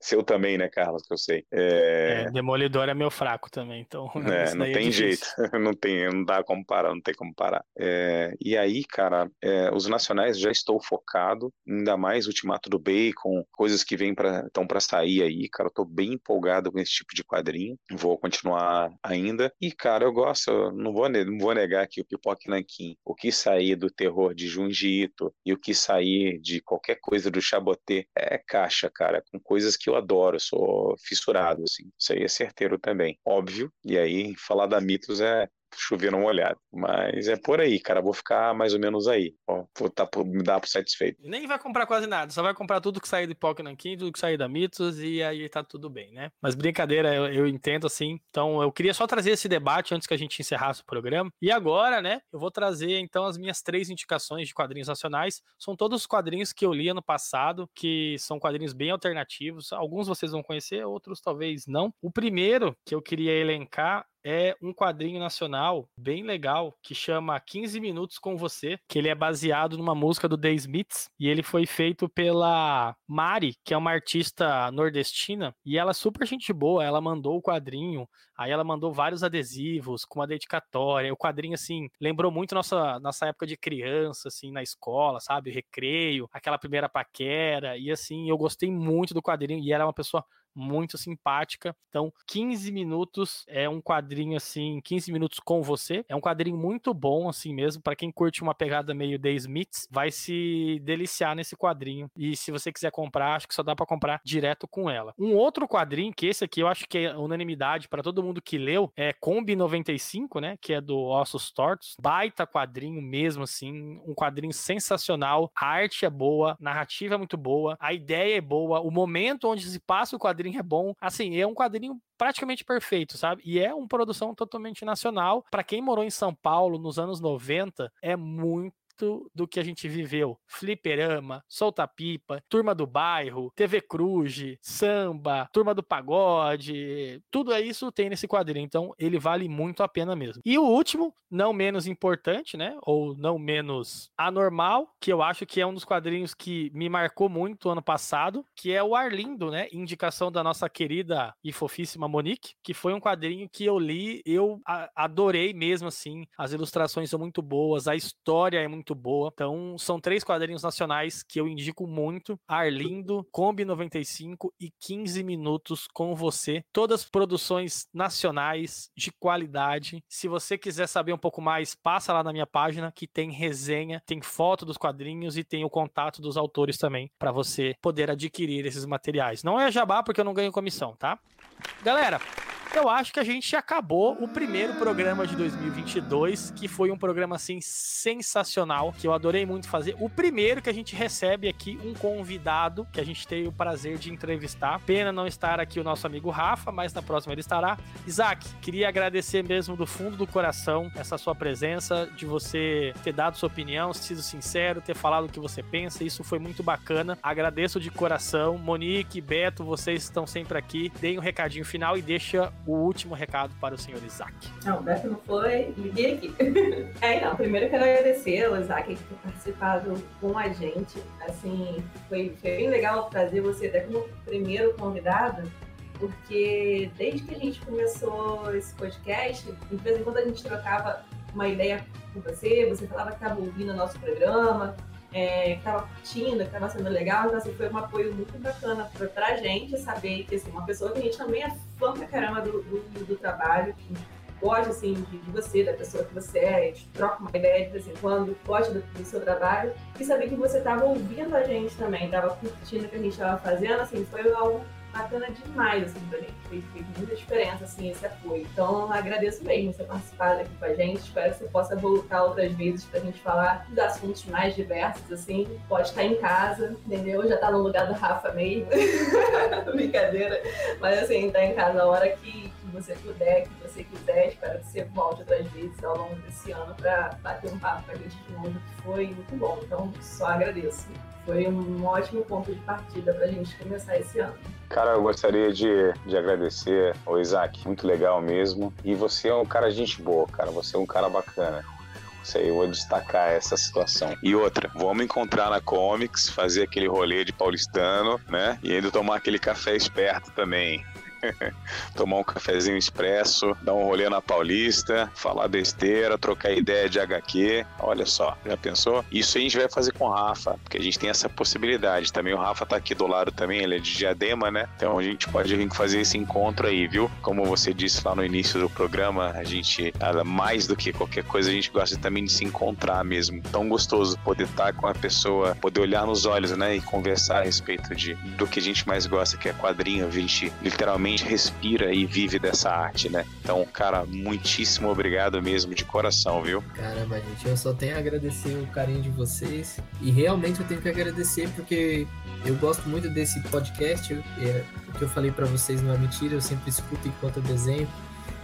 Seu também, né, Carlos, que eu sei. É... É, Demolidor é meu fraco também, então. É, não é tem jeito, não tem, não dá como parar, não tem como parar. É, e aí, cara, é, os nacionais já estou focado, ainda mais Ultimato do Bacon, coisas que vêm para estão para sair aí, cara, eu tô bem empolgado com esse tipo de quadrinho, vou continuar ainda. E, cara, eu gosto, não vou, não vou negar que o Pipoque Nankin, o que sair do terror de Junji Ito e o que sair de qualquer coisa do Chaboté é caixa, cara, com coisas coisas que eu adoro, sou fissurado, assim. Isso aí é certeiro também, óbvio. E aí, falar da Mitos é chover uma olhada. Mas é por aí, cara. Vou ficar mais ou menos aí. Ó, vou tá, me dar por satisfeito. Nem vai comprar quase nada, só vai comprar tudo que sair do Pokémon King, tudo que sair da Mitos e aí tá tudo bem, né? Mas brincadeira, eu, eu, entendo assim. Então eu queria só trazer esse debate antes que a gente encerrasse o programa. E agora, né, eu vou trazer então as minhas três indicações de quadrinhos nacionais. São todos os quadrinhos que eu li ano passado, que são quadrinhos bem alternativos. Alguns vocês vão conhecer, outros talvez não. O primeiro que eu queria elencar é um quadrinho nacional bem legal que chama 15 Minutos com Você, que ele é baseado numa música do The Smiths e ele foi feito pela Mari, que é uma artista nordestina, e ela é super gente boa, ela mandou o quadrinho, aí ela mandou vários adesivos com uma dedicatória. O quadrinho assim lembrou muito nossa nossa época de criança assim na escola, sabe, recreio, aquela primeira paquera e assim, eu gostei muito do quadrinho e ela é uma pessoa muito simpática. Então, 15 minutos é um quadrinho assim, 15 minutos com você. É um quadrinho muito bom assim mesmo, para quem curte uma pegada meio The Smiths, vai se deliciar nesse quadrinho. E se você quiser comprar, acho que só dá para comprar direto com ela. Um outro quadrinho que esse aqui eu acho que é unanimidade para todo mundo que leu, é Combi 95, né, que é do Ossos Tortos. Baita quadrinho mesmo assim, um quadrinho sensacional. A arte é boa, narrativa é muito boa, a ideia é boa, o momento onde se passa o quadrinho quadrinho é bom. Assim, é um quadrinho praticamente perfeito, sabe? E é uma produção totalmente nacional. Para quem morou em São Paulo nos anos 90, é muito do que a gente viveu. Fliperama, Solta Pipa, Turma do Bairro, TV Cruz, Samba, Turma do Pagode, tudo isso tem nesse quadrinho, então ele vale muito a pena mesmo. E o último, não menos importante, né, ou não menos anormal, que eu acho que é um dos quadrinhos que me marcou muito ano passado, que é o Arlindo, né, indicação da nossa querida e fofíssima Monique, que foi um quadrinho que eu li, eu adorei mesmo assim, as ilustrações são muito boas, a história é muito muito boa. Então, são três quadrinhos nacionais que eu indico muito: Arlindo, Kombi 95 e 15 Minutos com Você. Todas produções nacionais de qualidade. Se você quiser saber um pouco mais, passa lá na minha página que tem resenha, tem foto dos quadrinhos e tem o contato dos autores também para você poder adquirir esses materiais. Não é jabá porque eu não ganho comissão, tá? Galera, eu acho que a gente acabou o primeiro programa de 2022, que foi um programa assim sensacional, que eu adorei muito fazer. O primeiro que a gente recebe aqui um convidado que a gente teve o prazer de entrevistar. Pena não estar aqui o nosso amigo Rafa, mas na próxima ele estará. Isaac, queria agradecer mesmo do fundo do coração essa sua presença, de você ter dado sua opinião, sido sincero, ter falado o que você pensa. Isso foi muito bacana. Agradeço de coração. Monique, Beto, vocês estão sempre aqui. Deem um recadinho final e deixa o último recado para o senhor Isaac. Não, o não foi, liguei aqui. é, então, primeiro eu quero agradecer ao Isaac por ter participado com a gente. Assim, foi, foi bem legal trazer você até como primeiro convidado, porque desde que a gente começou esse podcast, de vez em quando a gente trocava uma ideia com você, você falava que estava ouvindo o nosso programa, é, que estava curtindo, que estava sendo legal. Então, assim, foi um apoio muito bacana para gente saber que, assim, uma pessoa que a gente também é fã pra caramba do, do, do trabalho, que gosta, assim, de, de, você, da pessoa que você é, a gente troca uma ideia de vez em quando, gosta do, do seu trabalho, e saber que você estava ouvindo a gente também, estava curtindo o que a gente estava fazendo, assim, foi algo bacana demais, assim, pra gente. Fez, fez, muita diferença, assim, esse apoio. Então, agradeço mesmo você participar aqui com a gente. Espero que você possa voltar outras vezes pra gente falar dos assuntos mais diversos, assim. Pode estar em casa, entendeu? Já tá no lugar do Rafa mesmo. Brincadeira. Mas, assim, tá em casa a hora que, que você puder, que você quiser. Espero que você volte outras vezes ao longo desse ano pra bater um papo com a gente de novo, que foi muito bom. Então, só agradeço foi um ótimo ponto de partida para a gente começar esse ano. Cara, eu gostaria de, de agradecer ao Isaac, muito legal mesmo. E você é um cara gente boa, cara. Você é um cara bacana. Isso aí, eu vou destacar essa situação. E outra, vamos encontrar na Comics, fazer aquele rolê de paulistano, né? E ainda tomar aquele café esperto também. Tomar um cafezinho expresso, dar um rolê na Paulista, falar besteira, trocar ideia de HQ. Olha só, já pensou? Isso a gente vai fazer com o Rafa, porque a gente tem essa possibilidade. Também o Rafa tá aqui do lado também, ele é de Diadema, né? Então a gente pode vir fazer esse encontro aí, viu? Como você disse lá no início do programa, a gente, mais do que qualquer coisa, a gente gosta também de se encontrar mesmo. Tão gostoso poder estar com a pessoa, poder olhar nos olhos, né? E conversar a respeito de, do que a gente mais gosta, que é quadrinho. A gente literalmente realmente respira e vive dessa arte, né? Então, cara, muitíssimo obrigado mesmo, de coração, viu? Caramba, gente, eu só tenho a agradecer o carinho de vocês. E realmente eu tenho que agradecer porque eu gosto muito desse podcast. É, o que eu falei para vocês não é mentira, eu sempre escuto enquanto eu desenho.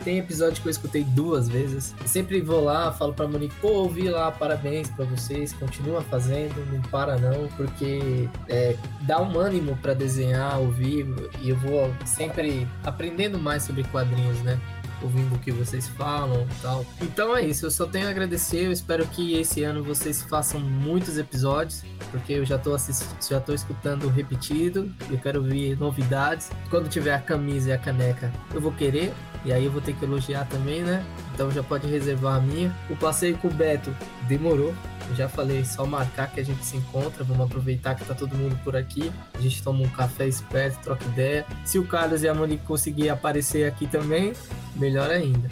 Tem episódio que eu escutei duas vezes. Eu sempre vou lá, falo pra Monique, pô, ouvi lá, parabéns pra vocês, continua fazendo, não para não, porque é, dá um ânimo para desenhar, ouvir, e eu vou sempre aprendendo mais sobre quadrinhos, né? ouvindo o que vocês falam e tal. Então é isso, eu só tenho a agradecer. Eu espero que esse ano vocês façam muitos episódios, porque eu já tô assistindo, já tô escutando repetido. Eu quero ouvir novidades. Quando tiver a camisa e a caneca, eu vou querer. E aí eu vou ter que elogiar também, né? Então já pode reservar a minha. O passeio com o Beto demorou. Eu já falei, só marcar que a gente se encontra. Vamos aproveitar que tá todo mundo por aqui. A gente toma um café esperto, troca ideia. Se o Carlos e a Monique conseguir aparecer aqui também, melhor ainda.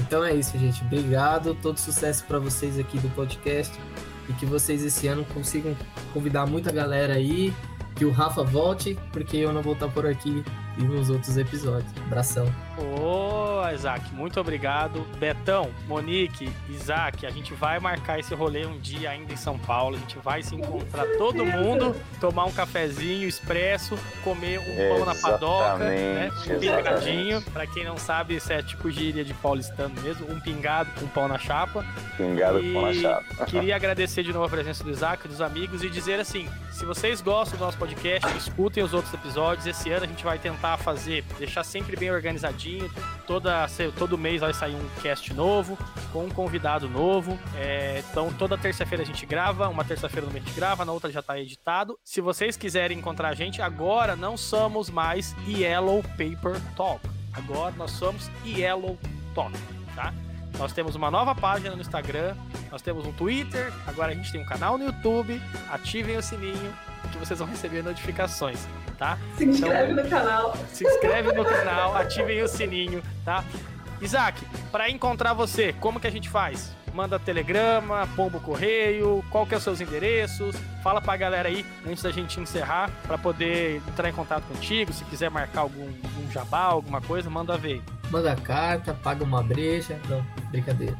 Então é isso, gente. Obrigado. Todo sucesso para vocês aqui do podcast. E que vocês esse ano consigam convidar muita galera aí. Que o Rafa volte, porque eu não vou estar por aqui e nos outros episódios. Abração. Ô, Isaac, muito obrigado. Betão, Monique, Isaac, a gente vai marcar esse rolê um dia ainda em São Paulo. A gente vai se encontrar todo mundo, tomar um cafezinho expresso, comer um pão na padoca, né? Um pingadinho. Pra quem não sabe, isso é tipo gíria de paulistano mesmo, um pingado com pão na chapa. Pingado e com pão na chapa. queria agradecer de novo a presença do Isaac, dos amigos, e dizer assim: se vocês gostam do nosso podcast, escutem os outros episódios. Esse ano a gente vai tentar fazer, deixar sempre bem organizadinho Toda, todo mês vai sair um cast novo, com um convidado novo. É, então, toda terça-feira a gente grava, uma terça-feira no mês a gente grava, na outra já está editado. Se vocês quiserem encontrar a gente, agora não somos mais Yellow Paper Talk. Agora nós somos Yellow Talk, tá? Nós temos uma nova página no Instagram, Nós temos um Twitter, agora a gente tem um canal no YouTube. Ativem o sininho que vocês vão receber notificações, tá? Se inscreve no canal. Se inscreve no canal, ativem o sininho, tá? Isaac, para encontrar você, como que a gente faz? Manda telegrama, pombo correio, qual que é os seus endereços? Fala pra galera aí, antes da gente encerrar, para poder entrar em contato contigo, se quiser marcar algum, algum jabá, alguma coisa, manda ver. Manda carta, paga uma breja. Não, brincadeira.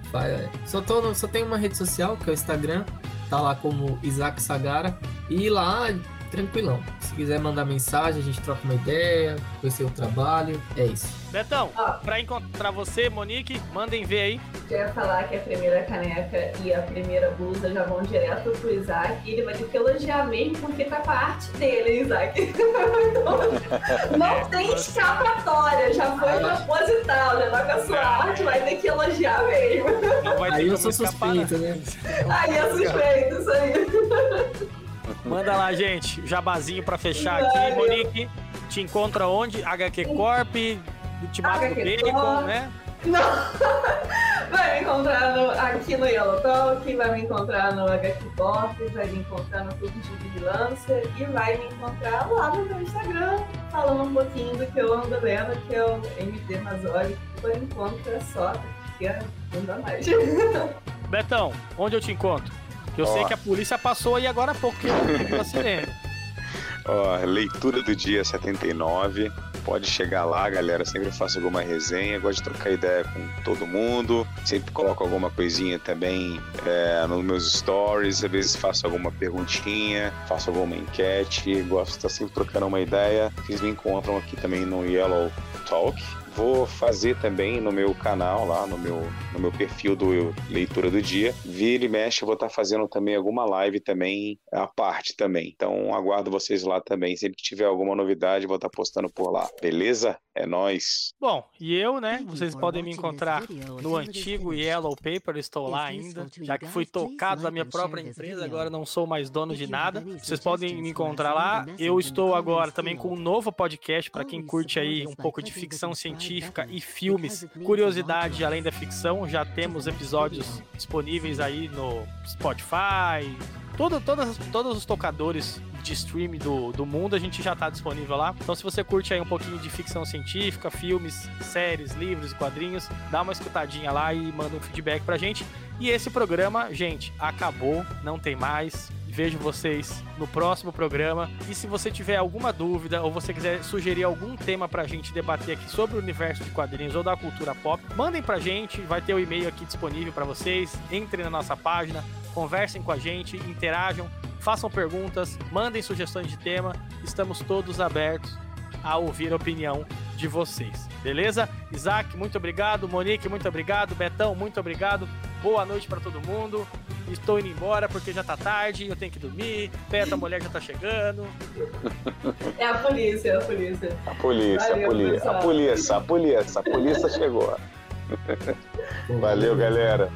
Só, tô só tem uma rede social, que é o Instagram. Tá lá como Isaac Sagara. E lá, tranquilão. Se quiser mandar mensagem, a gente troca uma ideia, conhecer o trabalho. É isso. Betão, Ó. pra encontrar você, Monique, mandem ver aí. Eu ia falar que a primeira caneca e a primeira blusa já vão direto pro Isaac e ele vai ter que elogiar mesmo porque tá com a arte dele, Isaac. Então, não tem escapatória, já foi proposital, já tá com a sua arte, vai ter que elogiar mesmo. Ter Aí eu sou suspeito, né? Aí é suspeito isso aí. Manda lá, gente. Jabazinho pra fechar aqui. Monique, te encontra onde? HQ Corp, Ultimato Bacon, Corp. né? Não. Vai me encontrar no- aqui no Yellow Talk, vai me encontrar no HQ Pop, vai me encontrar no Clube de Vigilância e vai me encontrar lá no meu Instagram, falando um pouquinho do que eu ando lendo, que é o MD Mazoli. Por enquanto é só, porque não dá mais. Betão, onde eu te encontro? Eu Ó. sei que a polícia passou aí agora há pouco, que eu tive um acidente. Ó, leitura do dia 79. Pode chegar lá, galera. Sempre faço alguma resenha. Gosto de trocar ideia com todo mundo. Sempre coloco alguma coisinha também é, nos meus stories. Às vezes faço alguma perguntinha, faço alguma enquete. Gosto de estar sempre trocando uma ideia. Vocês me encontram aqui também no Yellow Talk. Vou fazer também no meu canal lá, no meu, no meu perfil do Leitura do Dia. Vira e mexe, eu vou estar fazendo também alguma live também à parte também. Então aguardo vocês lá também. Sempre que tiver alguma novidade, eu vou estar postando por lá. Beleza? É nóis. Bom, e eu, né? Vocês podem me encontrar no antigo Yellow Paper, estou lá ainda. Já que fui tocado da minha própria empresa, agora não sou mais dono de nada. Vocês podem me encontrar lá. Eu estou agora também com um novo podcast para quem curte aí um pouco de ficção científica e filmes. Curiosidade além da ficção, já temos episódios disponíveis aí no Spotify, todo, todas, todos os tocadores de streaming do, do mundo, a gente já tá disponível lá. Então, se você curte aí um pouquinho de ficção científica, filmes, séries, livros e quadrinhos, dá uma escutadinha lá e manda um feedback pra gente. E esse programa, gente, acabou, não tem mais. Vejo vocês no próximo programa. E se você tiver alguma dúvida ou você quiser sugerir algum tema pra gente debater aqui sobre o universo de quadrinhos ou da cultura pop, mandem pra gente, vai ter o e-mail aqui disponível pra vocês. Entrem na nossa página, conversem com a gente, interajam, façam perguntas, mandem sugestões de tema. Estamos todos abertos a ouvir a opinião de vocês. Beleza? Isaac, muito obrigado. Monique, muito obrigado. Betão, muito obrigado. Boa noite pra todo mundo. Estou indo embora porque já tá tarde, eu tenho que dormir. Beto, a mulher já tá chegando. É a polícia, é a polícia. A polícia, Valeu, a polícia, pessoal. a polícia, a polícia, a polícia chegou. Valeu, galera.